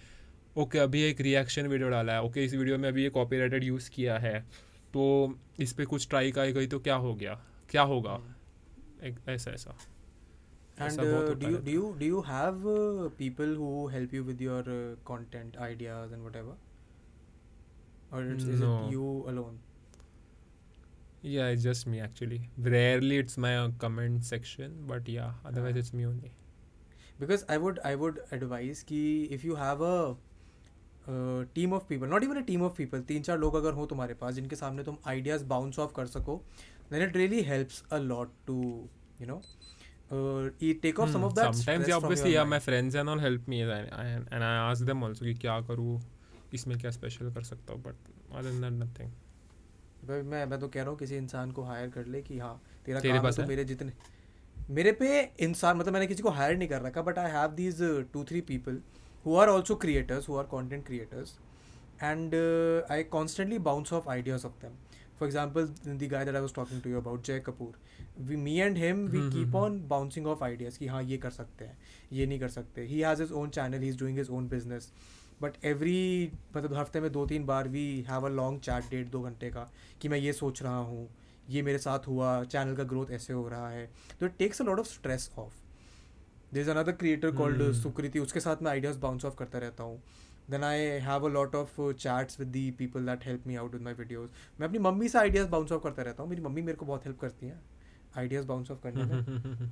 ओके अभी एक रिएक्शन वीडियो डाला है ओके इस वीडियो में अभी ये कॉपीराइटेड यूज़ किया है तो इस पे कुछ ट्राई आई गई तो क्या हो गया क्या होगा एक- ऐसा ऐसा And uh, do you do you do you have uh, people who help you with your uh, content ideas and whatever, or it's, no. is it you alone? Yeah, it's just me actually. Rarely it's my uh, comment section, but yeah, otherwise Ah. it's me only. Because I would I would advise कि if you have a team of people not even a team of people तीन चार लोग अगर हो तुम्हारे पास जिनके सामने तुम आइडियाज़ बाउंस ऑफ़ कर सको then it really helps a lot to you know क्या करूँ इसमें क्या स्पेशल कर सकता हूँ बट अदर नथिंग मैं मैं तो कह रहा हूँ किसी इंसान को हायर कर ले कि हाँ तेरा तेरे काम तो मेरे जितने मेरे पे इंसान मतलब मैंने किसी को हायर नहीं कर रखा but I have these two three people who are also creators who are content creators and I constantly bounce off ideas off them for example the guy that I was talking to you about Jay Kapoor we me and him we hmm, keep hmm, on bouncing off ideas कि हाँ ये कर सकते हैं ये नहीं कर सकते। He has his own channel he is doing his own business but every मतलब हफ़्ते में दो तीन बार we have a long chat date दो घंटे का कि मैं ये सोच रहा हूँ ये मेरे साथ हुआ चैनल का ग्रोथ ऐसे हो रहा है। तो it takes a lot of stress off there is another creator called Sukriti उसके साथ मैं आइडियाज़ बाउंस ऑफ़ करता रहता हूँ. Then I have a lot of chats with the people that help me out with my videos मैं अपनी मम्मी से आइडियाज़ बाउंस ऑफ़ करता रहता हूँ. मेरी मम्मी मेरे को बहुत हेल्प करती हैं. आइडियाज़ बाउंस ऑफ़ करने में.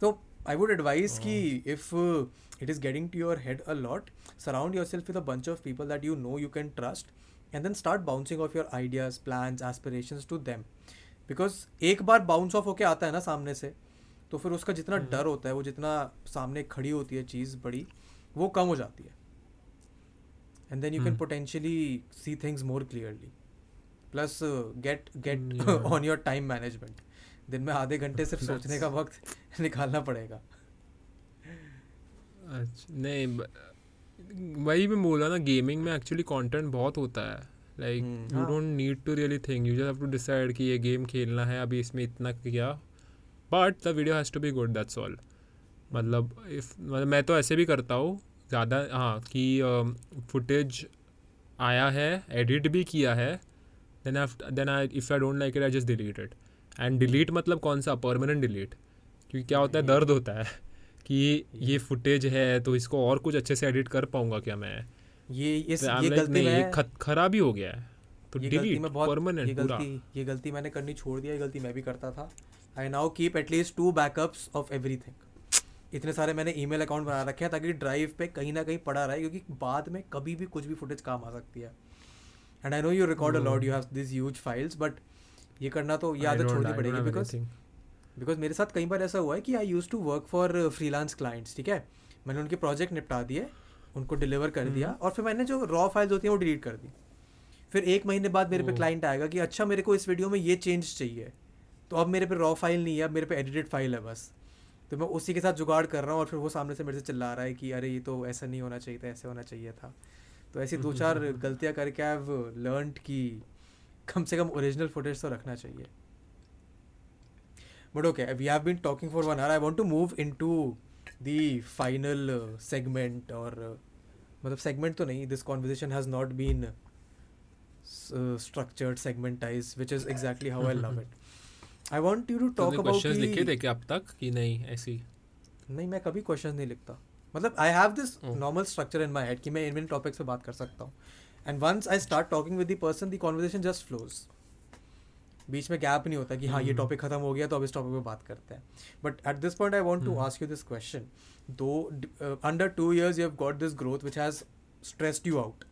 तो आई वुड एडवाइज कि if it is getting to your head a lot surround yourself with a bunch of people that you know you can trust and then start bouncing off your ideas plan aspiration to them because एक बार bounce of होके आता है ना सामने से तो फिर उसका जितना हम्म। डर होता है वो जितना सामने खड़ी होती है चीज़ बड़ी वो कम हो जाती है and then you can. Potentially see things more clearly plus get get on your time management दिन में आधे घंटे सिर्फ़ सोचने का वक्त [LAUGHS] निकालना पड़ेगा अच्छा नहीं वही मैं बोला ना गेमिंग में एक्चुअली कंटेंट बहुत होता है like you. Don't need to really think you just have to decide कि ये गेम खेलना है अभी इसमें इतना किया but the video has to be good that's all मतलब इफ़ मतलब मैं तो ऐसे भी करता हूँ ज़्यादा हाँ कि फुटेज आया है एडिट भी किया है then then I if I don't like it I just delete it and delete मतलब कौन सा? परमानेंट डिलीट क्योंकि क्या होता है? दर्द होता है [LAUGHS] कि ये फुटेज है तो इसको और कुछ अच्छे से एडिट कर पाऊँगा क्या मैं? ये इस तो ये like, गलती नहीं खराब ही हो गया है। तो ये डिलीट ये परमानेंट पूरा। गलती ये गलती मैंने करनी छोड़ दिया ये गलती मैं भी करता था। I now keep at least two backups of everything इतने सारे मैंने ईमेल अकाउंट बना रखे हैं ताकि ड्राइव पे कहीं ना कहीं पड़ा रहे क्योंकि बाद में कभी भी कुछ भी फुटेज काम आ सकती है। And I know you record a lot you have this huge files but ये करना तो ये I आदत छोड़नी पड़ेगी बिकॉज़ बिकॉज़ मेरे साथ कई बार ऐसा हुआ है कि I use to work for freelance clients ठीक है? मैंने उनके प्रोजेक्ट निपटा दिए उनको डिलीवर कर दिया हम्म। और फिर मैंने जो रॉ फाइल्स होती हैं वो डिलीट कर दी। फिर एक महीने बाद मेरे पे क्लाइंट आएगा कि अच्छा मेरे को इस वीडियो में ये चेंज चाहिए। तो अब मेरे पे रॉ फ़ाइल नहीं है अब मेरे पे एडिटेड फ़ाइल है बस। तो मैं उसी के साथ जुगाड़ कर रहा हूँ और फिर वो सामने से मेरे से चिल्ला रहा है कि अरे ये तो ऐसा नहीं होना चाहिए था ऐसे होना चाहिए था। तो ऐसी दो चार [LAUGHS] गलतियाँ करके आई लर्न की कम से कम औरिजिनल फुटेज तो रखना चाहिए। But okay we have been talking for one hour I want to move into the final segment और मतलब सेगमेंट तो नहीं this conversation has not been structured segmentize which is exactly how I love it want you to talk तुमने about questions लिखे थे क्या अब तक कि नहीं ऐसी? नहीं मैं कभी क्वेश्चन नहीं लिखता। मतलब I have this. Normal structure in my head कि मैं इन इन टॉपिक्स पे बात कर सकता हूँ। And once I start talking with the person the conversation just flows बीच में गैप नहीं होता कि हाँ ये। टॉपिक खत्म हो गया तो अब इस टॉपिक पे बात करते हैं। But at this point I want to. Ask you this question though under two years you have got this growth which has stressed you out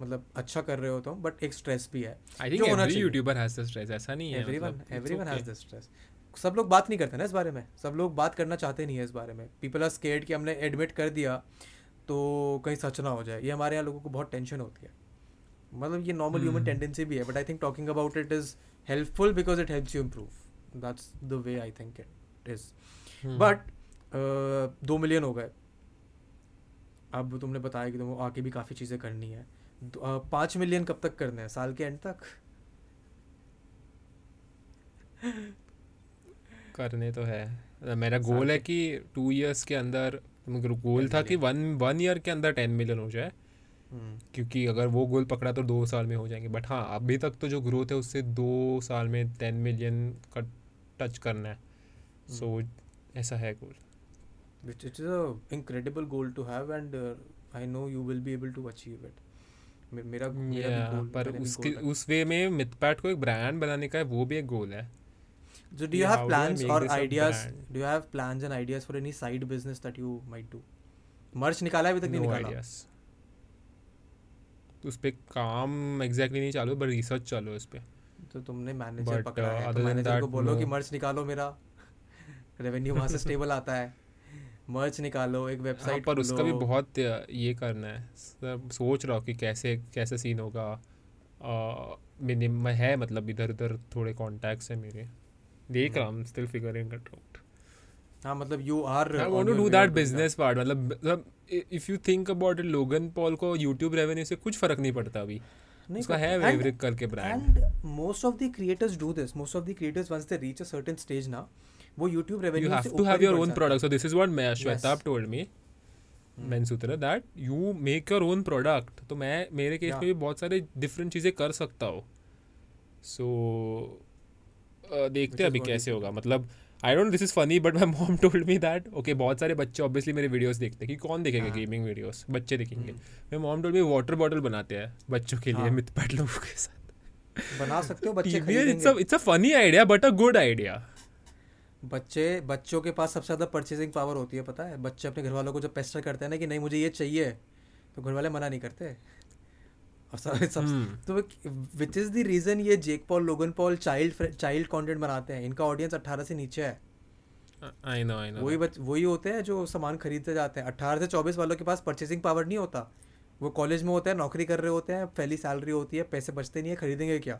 मतलब अच्छा कर रहे हो तुम बट एक स्ट्रेस भी है। I think every. YouTuber has this stress ऐसा नहीं है everyone everyone has. This stress सब लोग बात नहीं करते ना इस बारे में। सब लोग बात करना चाहते नहीं है इस बारे में। पीपल आर स्केर्ड कि हमने एडमिट कर दिया तो कहीं सच ना हो जाए। ये हमारे यहाँ लोगों को बहुत टेंशन होती है। मतलब ये नॉर्मल ह्यूमन. टेंडेंसी भी है but I think talking about it is helpful because it helps you improve that's the way I think it is. But दो मिलियन हो गए। अब तुमने बताया कि तुम आके भी काफ़ी चीज़ें करनी है। दो- पाँच मिलियन कब तक करने हैं? साल के एंड तक? करने तो है। मेरा गोल है कि टू इयर्स के अंदर गोल था कि वन वन ईयर के अंदर टेन मिलियन हो जाए। हम्म, क्योंकि अगर वो गोल पकड़ा तो दो साल में हो जाएँगे। बट हाँ अभी तक तो जो ग्रोथ है उससे दो साल में टेन मिलियन का टच करना है। सो so, ऐसा है गोल। It is a incredible goal to have and uh, I know you will be able to achieve it. मे- मेरा मेरा Yeah, goal पर उसके उस वे में मिथपैट को एक ब्रांड बनाने का है वो भी एक गोल है। So do you Yeah, have how do I plans make or this a ideas? brand? Do you have plans and ideas for any side business that you might do? मर्च निकाला है अभी तक नहीं नो निकाला? Ideas उस पे काम एग्जैक्टली exactly नहीं चालू पर रिसर्च चालू है उस पे तो तुमने मैनेजर पकड़ा uh, है तो मैनेजर को बोलो कि मर्च निकालो मेरा। [LAUGHS] रेवेन्यू वहाँ से स्टेबल आता है। मर्च निकालो एक हाँ, वेबसाइट पर उसका भी बहुत ये करना है। सब सोच रहा हूँ कि कैसे कैसे सीन होगा। मिनिमम है मतलब इधर उधर थोड़े कॉन्टैक्ट्स है मेरे। देख रहा हूँ स्टिल फिगरिंग इट आउट हाँ मतलब you are I want to do that business part मतलब मतलब if you think about it Logan Paul को यूट्यूब रेवेन्यू से कुछ फ़र्क नहीं पड़ता अभी। नहीं उसका है वेवरिक करके brand and most of the creators do this most of the creators once they reach a certain stage ना वो YouTube you रेवेन्यू have से to ऊपर have ही your बढ़ own जाते product. so this is what मैं Yes. Shwetabh told me. Mansutra that you make your own product तो मैं मेरे केस में भी बहुत सारे डिफरेंट चीज़ें कर सकता हूँ। सो देखते हैं अभी कैसे होगा। मतलब I don't this is funny but my mom told me that okay बहुत सारे बच्चे ऑब्वियसली मेरे वीडियोस देखते हैं कि कौन देखेगा हाँ। गेमिंग वीडियोस बच्चे देखेंगे। हम्म, मैं mom told me water bottle बनाते हैं बच्चों के लिए हाँ। मिथपैट [LAUGHS] लोगों के साथ। बना सकते हो बच्चे it's a funny idea but a good idea बच्चे बच्चों के पास सबसे ज़्यादा परचेसिंग पावर होती है पता है? बच्चे अपने घर वालों को जब पेस्टर करते हैं ना कि नहीं मुझे ये चाहिए तो घर वाले मना नहीं करते। और सब [LAUGHS] सब हम्म। तो विच इज़ द रीज़न ये Jake Paul Logan Paul child child content बनाते हैं? इनका ऑडियंस 18 से नीचे है। आई नो आई नो वही बच वही होते हैं जो सामान खरीदते जाते हैं। अट्ठारह से चौबीस वालों के पास परचेसिंग पावर नहीं होता। वो कॉलेज में होते हैं नौकरी कर रहे होते हैं पहली सैलरी होती है पैसे बचते नहीं है खरीदेंगे क्या?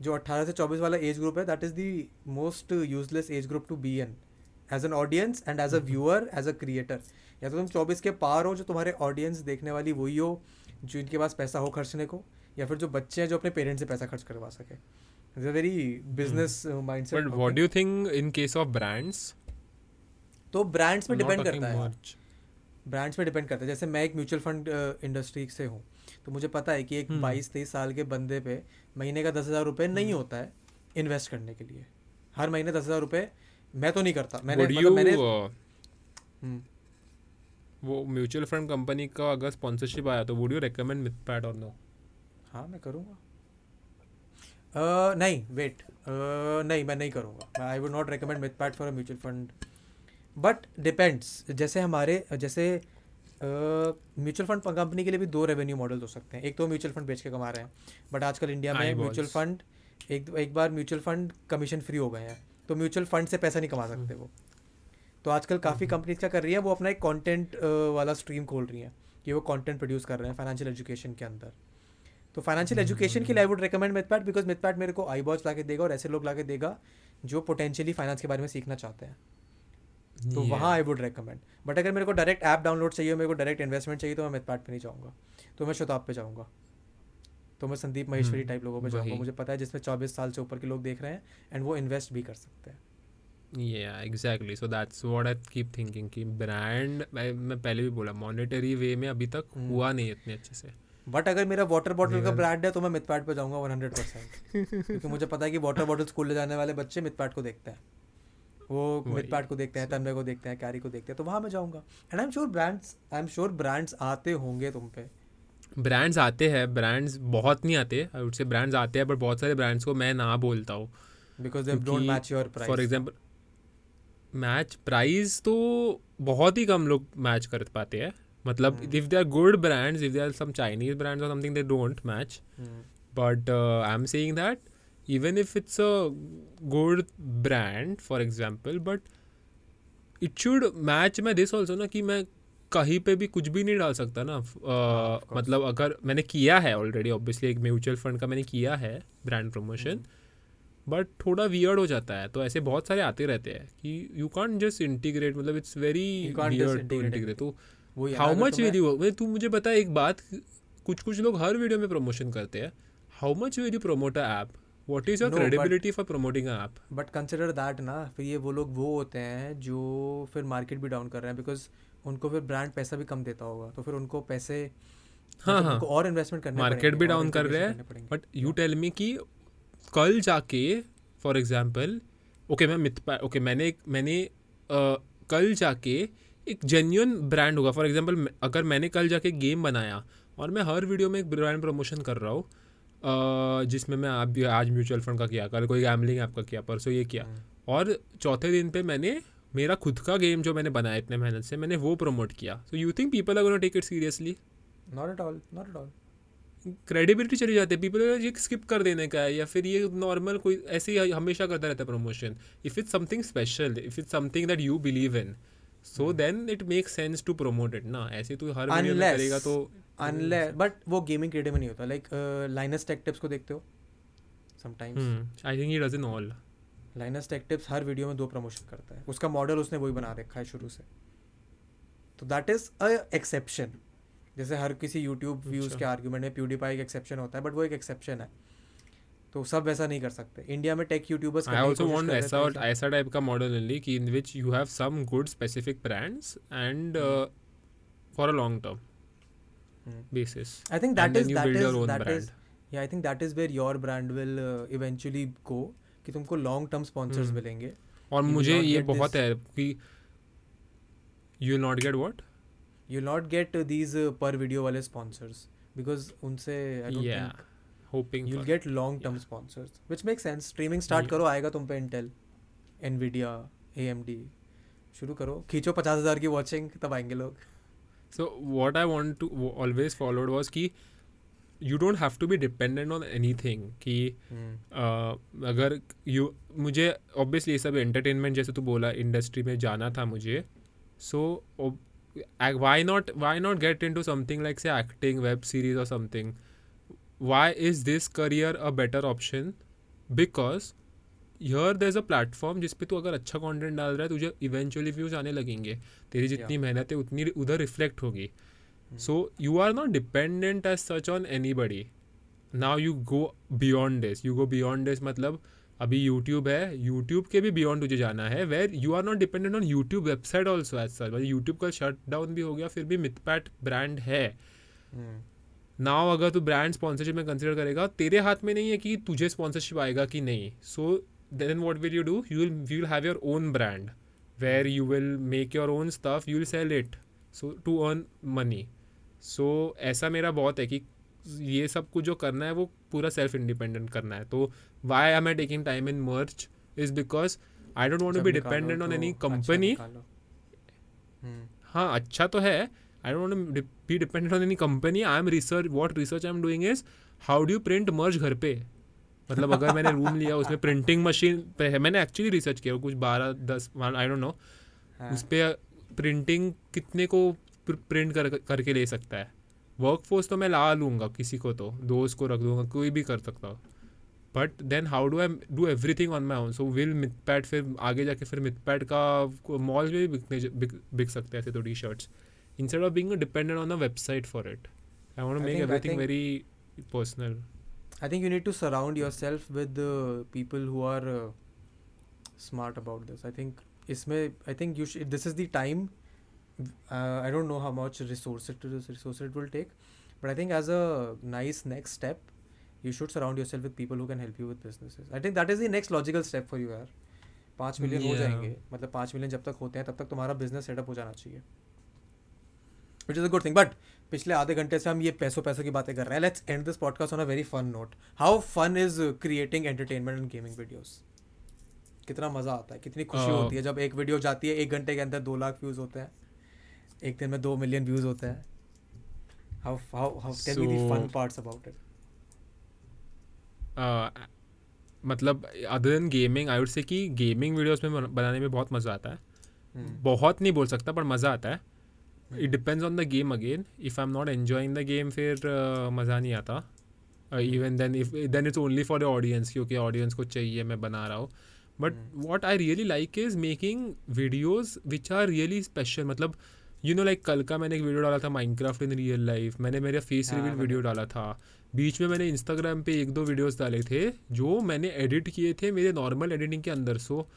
जो अट्ठारह से चौबीस वाला एज ग्रुप है that is the most useless age group to be an as an audience and as a viewer as a creator या तो तुम चौबीस के पार हो जो तुम्हारे ऑडियंस देखने वाली वही हो जो इनके पास पैसा हो खर्चने को या फिर जो बच्चे हैं जो अपने पेरेंट्स से पैसा खर्च करवा सके। It's a very business mind but what do you think in case of brands तो ब्रांड्स पे डिपेंड करता है ब्रांड्स पे डिपेंड करता है। जैसे मैं एक म्यूचुअल फंड इंडस्ट्री से हूँ तो मुझे पता है कि एक हम्म। बाईस तेईस साल के बंदे पे महीने का दस हज़ार रुपये नहीं होता है इन्वेस्ट करने के लिए। हर महीने दस हज़ार रुपये मैं तो नहीं करता। मैंने मतलब मैंने हम्म, वो म्यूचुअल फंड कंपनी का अगर स्पॉन्सरशिप आया तो वुड यू रिकमेंड मिथपैट और नो हाँ मैं करूँगा। नहीं वेट नहीं मैं नहीं करूँगा। I would not recommend myth PAT for a mutual fund but depends जैसे हमारे जैसे म्यूचुअल फंड कंपनी के लिए भी दो रेवेन्यू मॉडल हो सकते हैं। एक तो म्यूचुअल फंड बेच के कमा रहे हैं बट आजकल इंडिया में म्यूचुअल फंड एक एक बार म्यूचुअल फंड कमीशन फ्री हो गए हैं तो म्यूचुअल फंड से पैसा नहीं कमा सकते वो। तो आजकल काफ़ी कंपनीज़ क्या कर रही है वो अपना एक कंटेंट वाला स्ट्रीम खोल रही हैं कि वो कंटेंट प्रोड्यूस कर रहे हैं फाइनेंशियल एजुकेशन के अंदर। तो फाइनेंशियल एजुकेशन के लिए आई वुड रिकमेंड मिथपैट बिकॉज़ मिथपैट मेरे को आई बॉच ला के देगा और ऐसे लोग ला के देगा जो पोटेंशियली फाइनेंस के बारे में सीखना चाहते हैं। तो वहाँ आई वुड रिकमेंड बट अगर मेरे को डायरेक्ट ऐप डाउनलोड चाहिए मेरे को डायरेक्ट इन्वेस्टमेंट चाहिए तो मैं मिथपैट पे नहीं जाऊँगा। तो मैं शताब पे जाऊँगा। तो मैं संदीप महेश्वरी टाइप लोगों पे जाऊँगा। मुझे पता है जिसमें चौबीस साल से ऊपर के लोग देख रहे हैं एंड वो इन्वेस्ट भी कर सकते हैं। Yeah exactly. So that's what i keep thinking. कि ब्रांड मैं पहले भी बोला मॉनेटरी वे में अभी तक हम्म। हुआ नहीं इतने अच्छे से। बट अगर मेरा वाटर बॉटल का ब्रांड है तो मैं मिथपैट पे जाऊँगा वन हंड्रेड परसेंट क्योंकि मुझे पता है कि वाटर बॉटल स्कूल ले जाने वाले बच्चे मिथपैट को देखते हैं। वो वही। मिथपैट को देखते हैं तन्मय को देखते हैं कैरी को देखते हैं तो वहाँ मैं जाऊँगा। And I am sure brands I am sure brands आते होंगे तुम पे। ब्रांड्स आते हैं ब्रांड्स बहुत नहीं आते आई वुड से ब्रांड्स आते हैं बट बहुत सारे ब्रांड्स को मैं ना बोलता हूँ। Because they don't match your price for example match price तो बहुत ही कम लोग मैच कर पाते हैं। मतलब. If they are good brands if they are some Chinese brands और something they don't match but uh, i'm saying that even if it's a good brand for example but it should match मैं this also ना कि मैं कहीं पे भी कुछ भी नहीं डाल सकता ना। uh. मतलब अगर मैंने किया है ऑलरेडी ऑब्वियसली एक म्यूचुअल फंड का मैंने किया है ब्रांड प्रमोशन बट थोड़ा वियर्ड हो जाता है। तो ऐसे बहुत सारे आते रहते हैं कि यू कॉन्ट जस्ट इंटीग्रेट मतलब it's very You can't just weird to integrate तो हाउ मच विल यू तू मुझे बता एक बात कुछ कुछ लोग हर वीडियो में प्रमोशन करते हैं। How much will you promote a app what is your credibility for promoting app but consider that ना फिर ये वो लोग वो होते हैं जो फिर मार्केट भी डाउन कर रहे हैं बिकॉज़ उनको फिर ब्रांड पैसा भी कम देता होगा तो फिर उनको पैसे हाँ मतलब हाँ। और इन्वेस्टमेंट करने मार्केट भी डाउन कर रहे हैं बट यू टेल मी कि कल जाके फॉर एग्ज़ाम्पल ओके मैं मिथ ओके मैंने एक मैंने कल जाके एक जेन्यून ब्रांड होगा। फॉर एग्ज़ाम्पल अगर मैंने कल जाके गेम बनाया और मैं हर वीडियो में एक ब्रांड प्रमोशन कर रहा हूँ जिसमें मैं आप भी आज म्यूचुअल फंड का किया कल कोई गैमलिंग ऐप का किया परसों ये किया। और चौथे दिन पे मैंने मेरा खुद का गेम जो मैंने बनाया इतने मेहनत से मैंने वो प्रमोट किया। So you think people are gonna take it seriously not at all not at all credibility चली जाती है। पीपल ये स्किप कर देने का है या फिर ये नॉर्मल कोई ऐसे ही हमेशा करता रहता है promotion if it's something special if it's something that you believe in so then it make sense to promote it ना। ऐसे तू हर करेगा तो अनलेस बट वो गेमिंग क्रिएटिव में नहीं होता. लाइक लाइनस टेक टिप्स को देखते हो? Sometimes I think he doesn't all Linus Tech Tips her video में दो प्रमोशन करता है. उसका मॉडल उसने वही बना रखा है शुरू से. तो दैट इज़ अ एक्सेप्शन जैसे हर किसी यूट्यूब व्यूज़ अच्छा। के आर्ग्यूमेंट में प्यूडीपाई एक एक्सेप्शन होता है बट वो एक एक्सेप्शन है. तो सब वैसा नहीं कर सकते. इंडिया में tech YouTubers I also want ऐसा ऐसा टाइप का मॉडल ओनली कि in which you have some good specific brands and for a long term basis that build your is own that brand. Is या I think that is where your brand will eventually go कि तुमको long term sponsors. मिलेंगे और will मुझे not ये get बहुत है कि you not get what you not get these पर वीडियो वाले स्पॉन्सर्स बिकॉज़ उनसे I don't Yeah. Think hoping you'll get long term sponsors which makes sense streaming start Yeah. करो आएगा तुम पे इंटेल nvidia amd शुरू करो खींचो पचास हज़ार की वॉचिंग तब आएँगे लोग so what I want to always followed was कि you don't have to be dependent on anything कि अगर यू मुझे ऑब्वियसली सब एंटरटेनमेंट जैसे तू बोला इंडस्ट्री में जाना था मुझे so why not why not get into something like से एक्टिंग वेब सीरीज़ और something why is this career a better option because because here there's a platform जिस पे तू अगर अच्छा कंटेंट डाल रहा है तुझे इवेंचुअली व्यूज़ आने लगेंगे। तेरी जितनी मेहनत है उतनी उधर रिफ्लेक्ट होगी। So you are not dependent as such on anybody now you go beyond this you go beyond this मतलब अभी यूट्यूब है। यूट्यूब के भी बियॉन्ड तुझे जाना है where you are not dependent on YouTube website also as such मतलब YouTube का शट डाउन भी हो गया फिर भी मिथपैट ब्रांड है। नाउ अगर तू ब्रांड स्पॉन्सरशिप में कंसिडर करेगा तेरे हाथ में नहीं है कि तुझे स्पॉन्सरशिप आएगा कि नहीं। So then what will you do you will you will have your own brand where you will make your own stuff you will sell it so to earn money so ऐसा मेरा बहुत है कि ये सब कुछ जो करना है वो पूरा सेल्फ इंडिपेंडेंट करना है। तो why am I taking time in merch is because I don't want to be dependent on any company हाँ अच्छा तो है। I don't be dependent on any company I am research what research I am doing is how do you print merch घर पे? मतलब अगर मैंने room लिया उसमें प्रिंटिंग मशीन पे है मैंने एक्चुअली रिसर्च किया कुछ बारह दस आई डोंट नो उस पर प्रिंटिंग कितने को प्रिंट कर करके ले सकता है? वर्क फोर्स तो मैं ला लूँगा किसी को तो दोस्त को रख दूँगा कोई भी कर सकता हो। But then how do I do everything on my own so will Myth Mythpat फिर आगे जाके फिर मिथपैट का मॉल में भी बिकने बिक, बिक सकते हैं ऐसे तो T shirts instead of being dependent on a website for it I want make everything very personal I think you need to surround yourself with uh, people who are uh, smart about this. I think इसमें I think you should this is the time. Uh, I don't know how much resource it resource it will take, but I think as a nice next step, you should surround yourself with people who can help you with businesses. I think that is the next logical step for you यार. पाँच million हो Yeah. जाएंगे मतलब पाँच million जब तक होते हैं तब तक तुम्हारा बिजनेस सेटअप हो जाना चाहिए which is a good thing but पिछले आधे घंटे से हम ये पैसों पैसों की बातें कर रहे हैं। Let's end this podcast on a very fun note how fun is creating entertainment and gaming videos कितना मज़ा आता है कितनी खुशी Uh, होती है जब एक वीडियो जाती है एक घंटे के अंदर दो लाख व्यूज़ होते हैं एक दिन में दो मिलियन व्यूज़ होते हैं। How how how tell me the fun So- parts about it uh, मतलब other than gaming I would say कि गेमिंग वीडियोस में बनाने में बहुत मज़ा आता है। Hmm. बहुत नहीं बोल सकता पर मज़ा आता है। It depends on the game again if I am not enjoying the game फिर uh, मज़ा नहीं आता। Even then if then it's only for the audience क्योंकि ऑडियंस को चाहिए मैं बना रहा हूँ। But what I really like is making videos which are really special मतलब यू नो लाइक कल का मैंने एक वीडियो डाला था माइनक्राफ्ट इन रियल लाइफ मैंने मेरा फेस रिवील वीडियो डाला था। बीच में मैंने इंस्टाग्राम पे एक दो वीडियोस डाले थे जो मैंने एडिट किए थे मेरे नॉर्मल एडिटिंग के अंदर. सो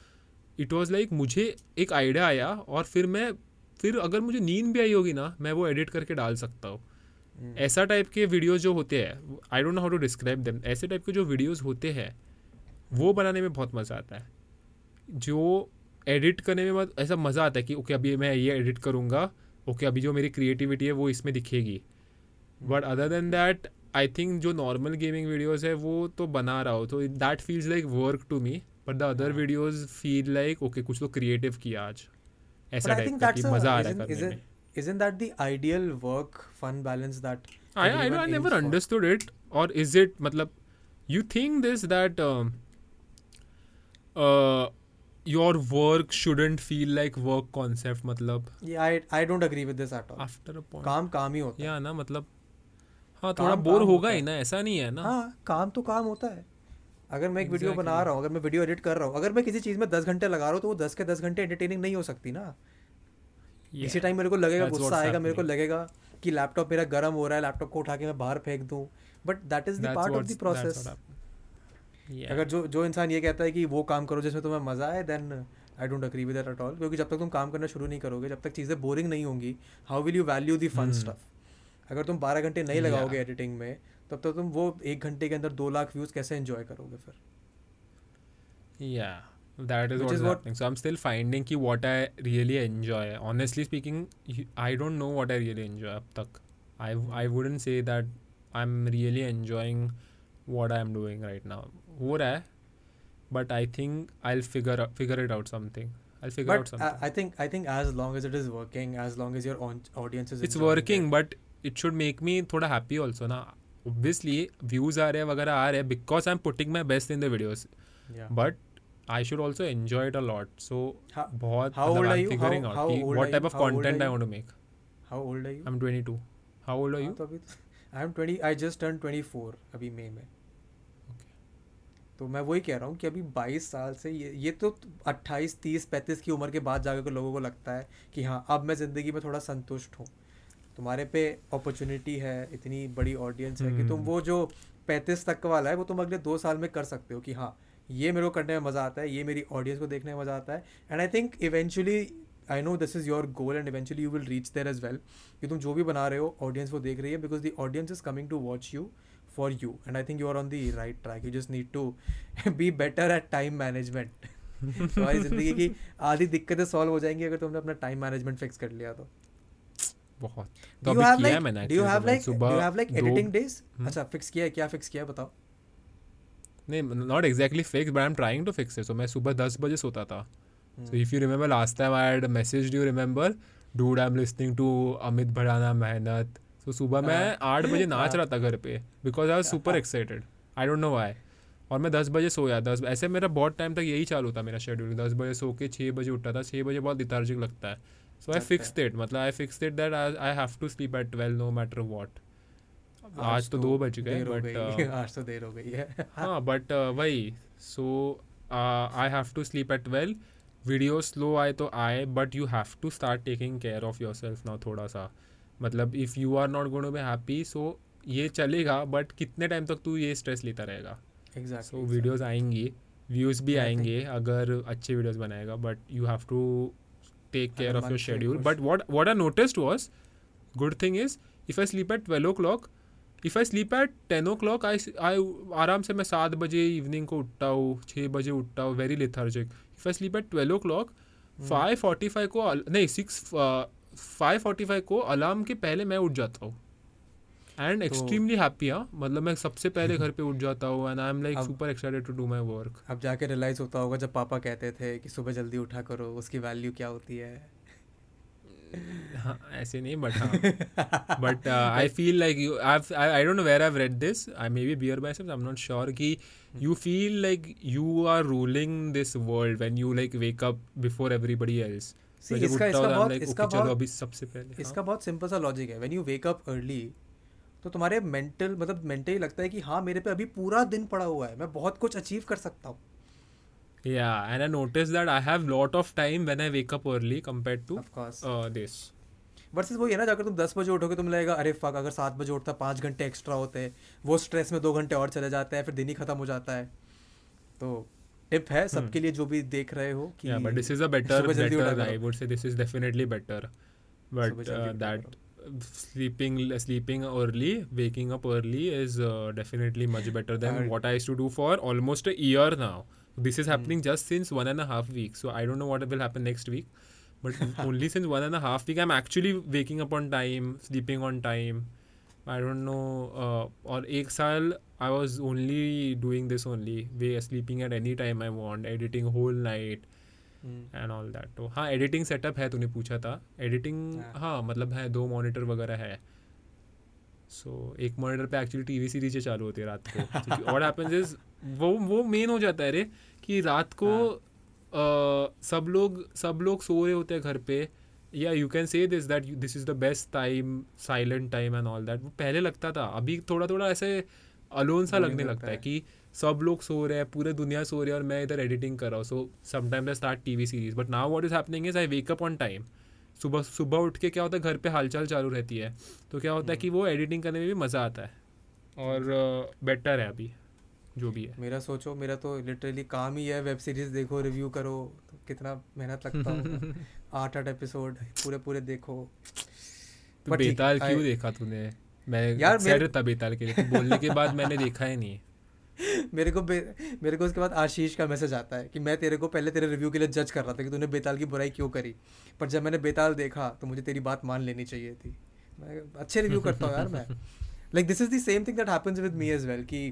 इट वाज लाइक मुझे एक आइडिया आया और फिर मैं फिर अगर मुझे नींद भी आई होगी ना मैं वो एडिट करके डाल सकता हूँ। ऐसा टाइप के वीडियोज़ जो होते हैं I don't know how to describe them ऐसे टाइप के जो वीडियोज़ होते हैं वो बनाने में बहुत मज़ा आता है। जो एडिट करने में ऐसा मज़ा आता है कि ओके अभी मैं ये एडिट करूँगा ओके अभी जो मेरी क्रिएटिविटी है वो इसमें दिखेगी। But other than that I think जो नॉर्मल गेमिंग वीडियोज़ है वो तो बना रहा हो तो that feels like work to me but the other videos feel like okay कुछ तो क्रिएटिव किया आज। ऐसा टाइप का कि मज़ा आ रहा है करने में isn't that the ideal work fun balance that I, I, I never for? understood it or is it matlab you think this that um, uh, your work shouldn't feel like work concept matlab Yeah, I I don't agree with this at all. after a point काम काम ही होता है yeah ना मतलब हाँ थोड़ा bore काम होगा ही है। ना ऐसा नहीं है ना हाँ काम तो काम होता है अगर मैं एक वीडियो बना रहा हूँ अगर मैं वीडियो एडिट कर रहा हूँ अगर मैं किसी चीज़ में दस घंटे लगा रहा हूँ तो वो दस के दस घंटे एंटरटेनिंग नहीं हो सकती ना। Yeah. इसी टाइम मेरे को लगेगा गुस्सा आएगा मेरे को लगेगा कि लैपटॉप मेरा गर्म हो रहा है लैपटॉप को उठा के मैं बाहर फेंक दूँ। But that is the part of the process. अगर जो जो इंसान ये कहता है कि वो काम करो जिसमें तुम्हें मज़ा आए then I don't agree with at all क्योंकि जब तक तुम काम करना शुरू नहीं करोगे जब तक चीज़ें बोरिंग नहीं होंगी how will you value the fun. Stuff अगर तुम बारह घंटे नहीं लगाओगे एडिटिंग में तब तक तुम वो एक घंटे के अंदर दो लाख व्यूज़ कैसे एंजॉय करोगे फिर या that is what what so I am still finding की what I really enjoy honestly speaking I don't know what I really enjoy अब तक I I wouldn't say that I am really enjoying what I am doing right now हो रहा है but I think I figure figure it out something I'll figure but out something. I think I think as long as it is working, as long as your audience is. It's working, but it should make me thoda happy also, na. Obviously, views आ रहे हैं वगैरह आ रहे हैं because I'm putting my best in the videos. But I should also enjoy it a lot. So How- बहुत how मतलब old are you? figuring How- out how कि old what type of How content I want to make. How old are you I'm 22. How old are you? तो अभी M 20 I just turn 24 अभी मई में तो मैं वही कह रहा हूँ कि अभी 22 साल से ये ये तो 28 30 35 की उम्र के बाद जाकर लोगों को लगता है कि हाँ अब मैं ज़िंदगी में थोड़ा संतुष्ट हूँ तुम्हारे पे अपॉर्चुनिटी है इतनी बड़ी ऑडियंस है कि तुम हम्म। वो जो 35 तक वाला है वो तुम अगले दो साल में कर सकते हो कि हाँ ये मेरे को करने में मज़ा आता है ये मेरी ऑडियंस को देखने में मज़ा आता है। And I think eventually I know this is your goal and eventually you will reach there as well कि तुम जो भी बना रहे हो ऑडियंस वो देख रही है because the audience is coming to watch you for you and I think you are on the right track you just need to be better at time management तुम्हारी ज़िंदगी की [LAUGHS] आधी दिक्कतें सॉल्व हो जाएँगी अगर तुमने अपना टाइम मैनेजमेंट फिक्स कर लिया तो। बहुत तो अभी किया like मैंने like do सुबह you have like दो- editing days हम्म। अच्छा फिक्स किया है क्या फिक्स किया है बताओ नहीं not exactly fix but I am trying to fix it so मैं सुबह दस बजे सोता था हम्म। So if you remember last time I had messaged you, remember, dude, I'm listening to Amit Bhadana मेहनत. So सुबह मैं हाँ। आठ बजे [LAUGHS] नाच हाँ। रहा था घर पे because I was super excited I don't know why और मैं दस बजे सोया दस ऐसे मेरा बहुत टाइम तक यही चालू था मेरा शेड्यूल दस बजे सो के छः बजे उठता था छः बजे बहुत लिथार्जिक लगता है सो आई फिक्स इट मतलब I fix it that I have to sleep at twelve no matter what आज तो दो बज गए बट [LAUGHS] आज तो देर हो गई है। [LAUGHS] हाँ बट वही so I have to sleep at twelve video slow आए तो आए but you have to start taking care of yourself now थोड़ा सा। मतलब if you are not going to be happy so ये चलेगा बट कितने टाइम तक तू ये स्ट्रेस लेता रहेगा? एग्जैक्ट सो वीडियोस आएँगी व्यूज़ भी आएँगे अगर अच्छे वीडियोस बनाएगा बट यू हैव टू मन से शेड्यूल खुश- but what what I noticed was good thing is if I sleep at twelve o'clock if I sleep at ten o'clock I I आराम से मैं सात बजे इवनिंग को उठता हूँ छः बजे उठता हूँ very lethargic if I sleep at twelve o'clock five forty five को नहीं सिक्स फाइव फोर्टी फाइव को अलार्म के पहले मैं उठ जाता हूँ। एंड एक्सट्रीमली हैप्पी हाँ। मतलब मैं सबसे पहले [LAUGHS] घर पे उठ जाता हूँ and I am like super excited to do my work अब जाके रियलाइज़ होता होगा जब पापा कहते थे कि सुबह जल्दी उठा करो उसकी वैल्यू क्या होती है? [LAUGHS] हाँ ऐसे नहीं बट हाँ। But I feel like you I don't know where I read this I may be bear by self I am not sure कि you feel like you are ruling this world when you like wake up before everybody else इसका इसका बहुत इसका बहुत सबसे पहले इसका बहुत सिंपल सा लॉजिक है. When you wake up early तो तुम्हारे मेंटल मतलब मेंटली लगता है कि हाँ मेरे पे अभी पूरा दिन पड़ा हुआ है मैं बहुत कुछ अचीव कर सकता हूँ Yeah, and I noticed that I have lot of time when I wake up early compared to of course uh, this. Versus वही है ना जाकर तुम दस बजे उठोगे तुम लगेगा अरे फक अगर सात बजे उठता पाँच घंटे एक्स्ट्रा होते हैं वो स्ट्रेस में दो घंटे और चले जाते हैं फिर दिन ही खत्म हो जाता है तो टिप है सबके लिए जो भी देख रहे हो कि Hmm. Yeah, but this is a better, सुबह जल्दी उठा better. I करो। would say sleeping sleeping early waking up early is uh, definitely much better than what i used to do for almost a year now this is hmm. happening mm. just since one and a half weeks. so i don't know what will happen next week but [LAUGHS] only since one and a half week i'm actually waking up on time sleeping on time i don't know uh, or exile i was only doing this only way sleeping at any time i want editing whole night and all that तो हाँ editing setup है तूने पूछा था। Editing हाँ। हाँ मतलब है दो मॉनिटर वगैरह है। सो एक मॉनिटर पे एक्चुअली टीवी सीरीजें चालू होती है रात को। व्हाट हैपेंस इज़ वो वो मेन हो जाता है रे कि रात को हाँ। अ, सब लोग सब लोग सो रहे होते हैं घर पे। या you can say this that this is the best time silent time and all that वो पहले लगता था। अभी थोड़ा थोड़ा ऐसे अलोन सा लगने लगता लगता है है। कि सब लोग सो रहे हैं पूरे दुनिया सो रही है और मैं इधर एडिटिंग कर रहा हूँ। So sometimes I start T V series but now what is happening is I wake up on time सुबह सुबह उठ के क्या होता है घर पे हालचाल चालू रहती है। तो क्या होता है कि वो एडिटिंग करने में भी मज़ा आता है। और बेटर है अभी जो भी है। मेरा सोचो मेरा तो लिटरली काम ही है वेब सीरीज़ देखो रिव्यू करो तो कितना मेहनत लगता होगा। [LAUGHS] आठ आठ एपिसोड पूरे पूरे देखो। तो बेताल I- क्यों देखा तूने? मैं यार, मेरे- था बेताल के लिए तो बोलने के बाद मैंने देखा ही नहीं। मेरे को मेरे को उसके बाद आशीष का मैसेज आता है कि मैं तेरे को पहले तेरे रिव्यू के लिए जज कर रहा था कि तूने बेताल की बुराई क्यों करी। पर जब मैंने बेताल देखा तो मुझे तेरी बात मान लेनी चाहिए थी। मैं अच्छे रिव्यू करता हूँ यार मैं। Like this is the same thing that happens with me as well कि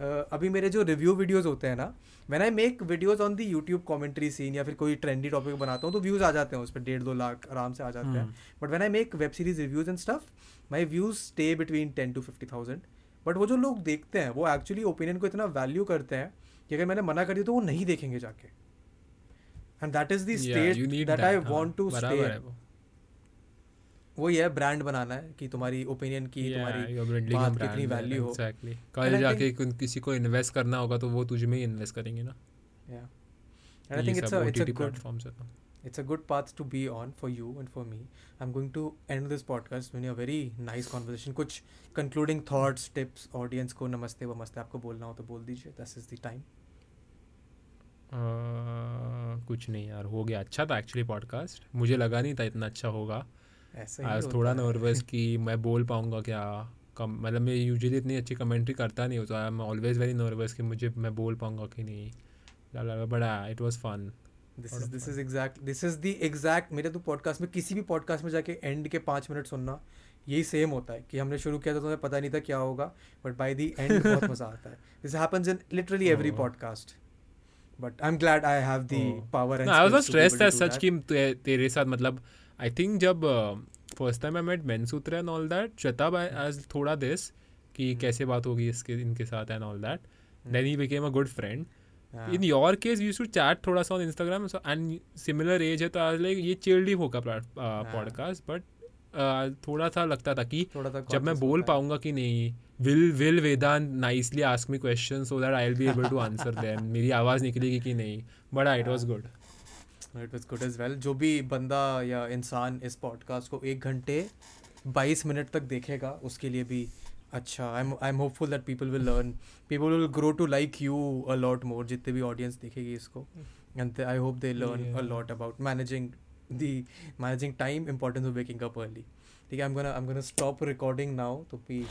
अ, अभी मेरे जो रिव्यू वीडियोस होते हैं ना when I make videos on the YouTube commentary scene या फिर कोई ट्रेंडी टॉपिक बनाता हूँ तो व्यूज़ आ जाते हैं उस पर डेढ़ दो लाख आराम से आ जाते हैं। But when I make web series reviews and stuff my views stay between ten to fifty thousand but वो जो लोग देखते हैं वो एक्चुअली ओपिनियन को इतना वैल्यू करते हैं कि अगर मैंने मना कर दिया तो वो नहीं देखेंगे जाके। And that is the need that I want to stay वो। ये ब्रांड बनाना है कि तुम्हारी ओपिनियन की Yeah, तुम्हारी बात कितनी वैल्यू हो exactly. कल जाके किसी को इन्वेस्ट करना होगा तो वो तुझ में ही इन्वेस्ट करेंगे ना। ये a it's a OTT good platforms है तो। It's a good path to be on for you and for me. I'm going to end this podcast with a very nice conversation. कुछ concluding thoughts tips audience को नमस्ते वमस्ते आपको बोलना हो तो बोल दीजिए. This is the time. कुछ नहीं यार हो गया. अच्छा था एक्चुअली पॉडकास्ट मुझे लगा नहीं था इतना अच्छा होगा. ऐसे आई होता थोड़ा। नर्वस [LAUGHS] कि मैं बोल पाऊँगा क्या? कम मतलब मैं यूजुअली इतनी अच्छी कमेंट्री करता नहीं होता I am always very nervous कि मुझे मैं बोल पाऊँगा कि नहीं. But it was fun this is this is exact this is the exact मेरे तो पॉडकास्ट में किसी भी पॉडकास्ट में जाके एंड के पाँच मिनट सुनना यही सेम होता है कि हमने शुरू किया था तो हमें पता नहीं था क्या होगा बट बाय द एंड बहुत मज़ा आता है this in literally every. Podcast but I am glad I have the. Power and I was stressed as such कि तेरे साथ मतलब आई थिंक जब first time I met Mensutra and all that शतब as थोड़ा दिस कि Hmm. कैसे बात होगी इसके इनके साथ and all that then he became a good friend. In your case you two chat थोड़ा सा on Instagram and similar age है तो आज लाइक ये चिल्ड ही। होगा पॉडकास्ट बट थोड़ा सा लगता था कि जब मैं बोल पाऊँगा कि नहीं will will Vedant nicely ask me question so that I will be able to answer them मेरी आवाज़ निकलेगी कि नहीं? But it was good it was good as well जो भी बंदा या इंसान इस पॉडकास्ट को एक घंटे बाईस मिनट तक देखेगा उसके लिए भी अच्छा I am I am hopeful that people will learn people will grow to like you a lot more जितने भी ऑडियंस देखेगी इसको. And I hope they learn a lot about managing the managing time importance of waking up early ठीक है I am gonna I am gonna stop recording now to be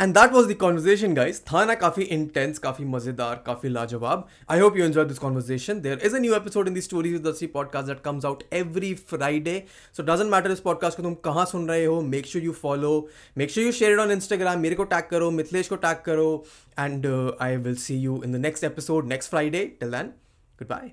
and that was the conversation guys था ना काफ़ी intense काफ़ी मज़ेदार, काफ़ी लाजवाब। I hope you enjoy this conversation there is a new episode in the stories with दसी podcast that comes out every Friday so doesn't matter इस podcast को तुम कहाँ सुन रहे हो make sure you follow make sure you share it on Instagram मेरे को टैग करो, मिथिलेश को टैग करो. And I will see you in the next episode next Friday till then goodbye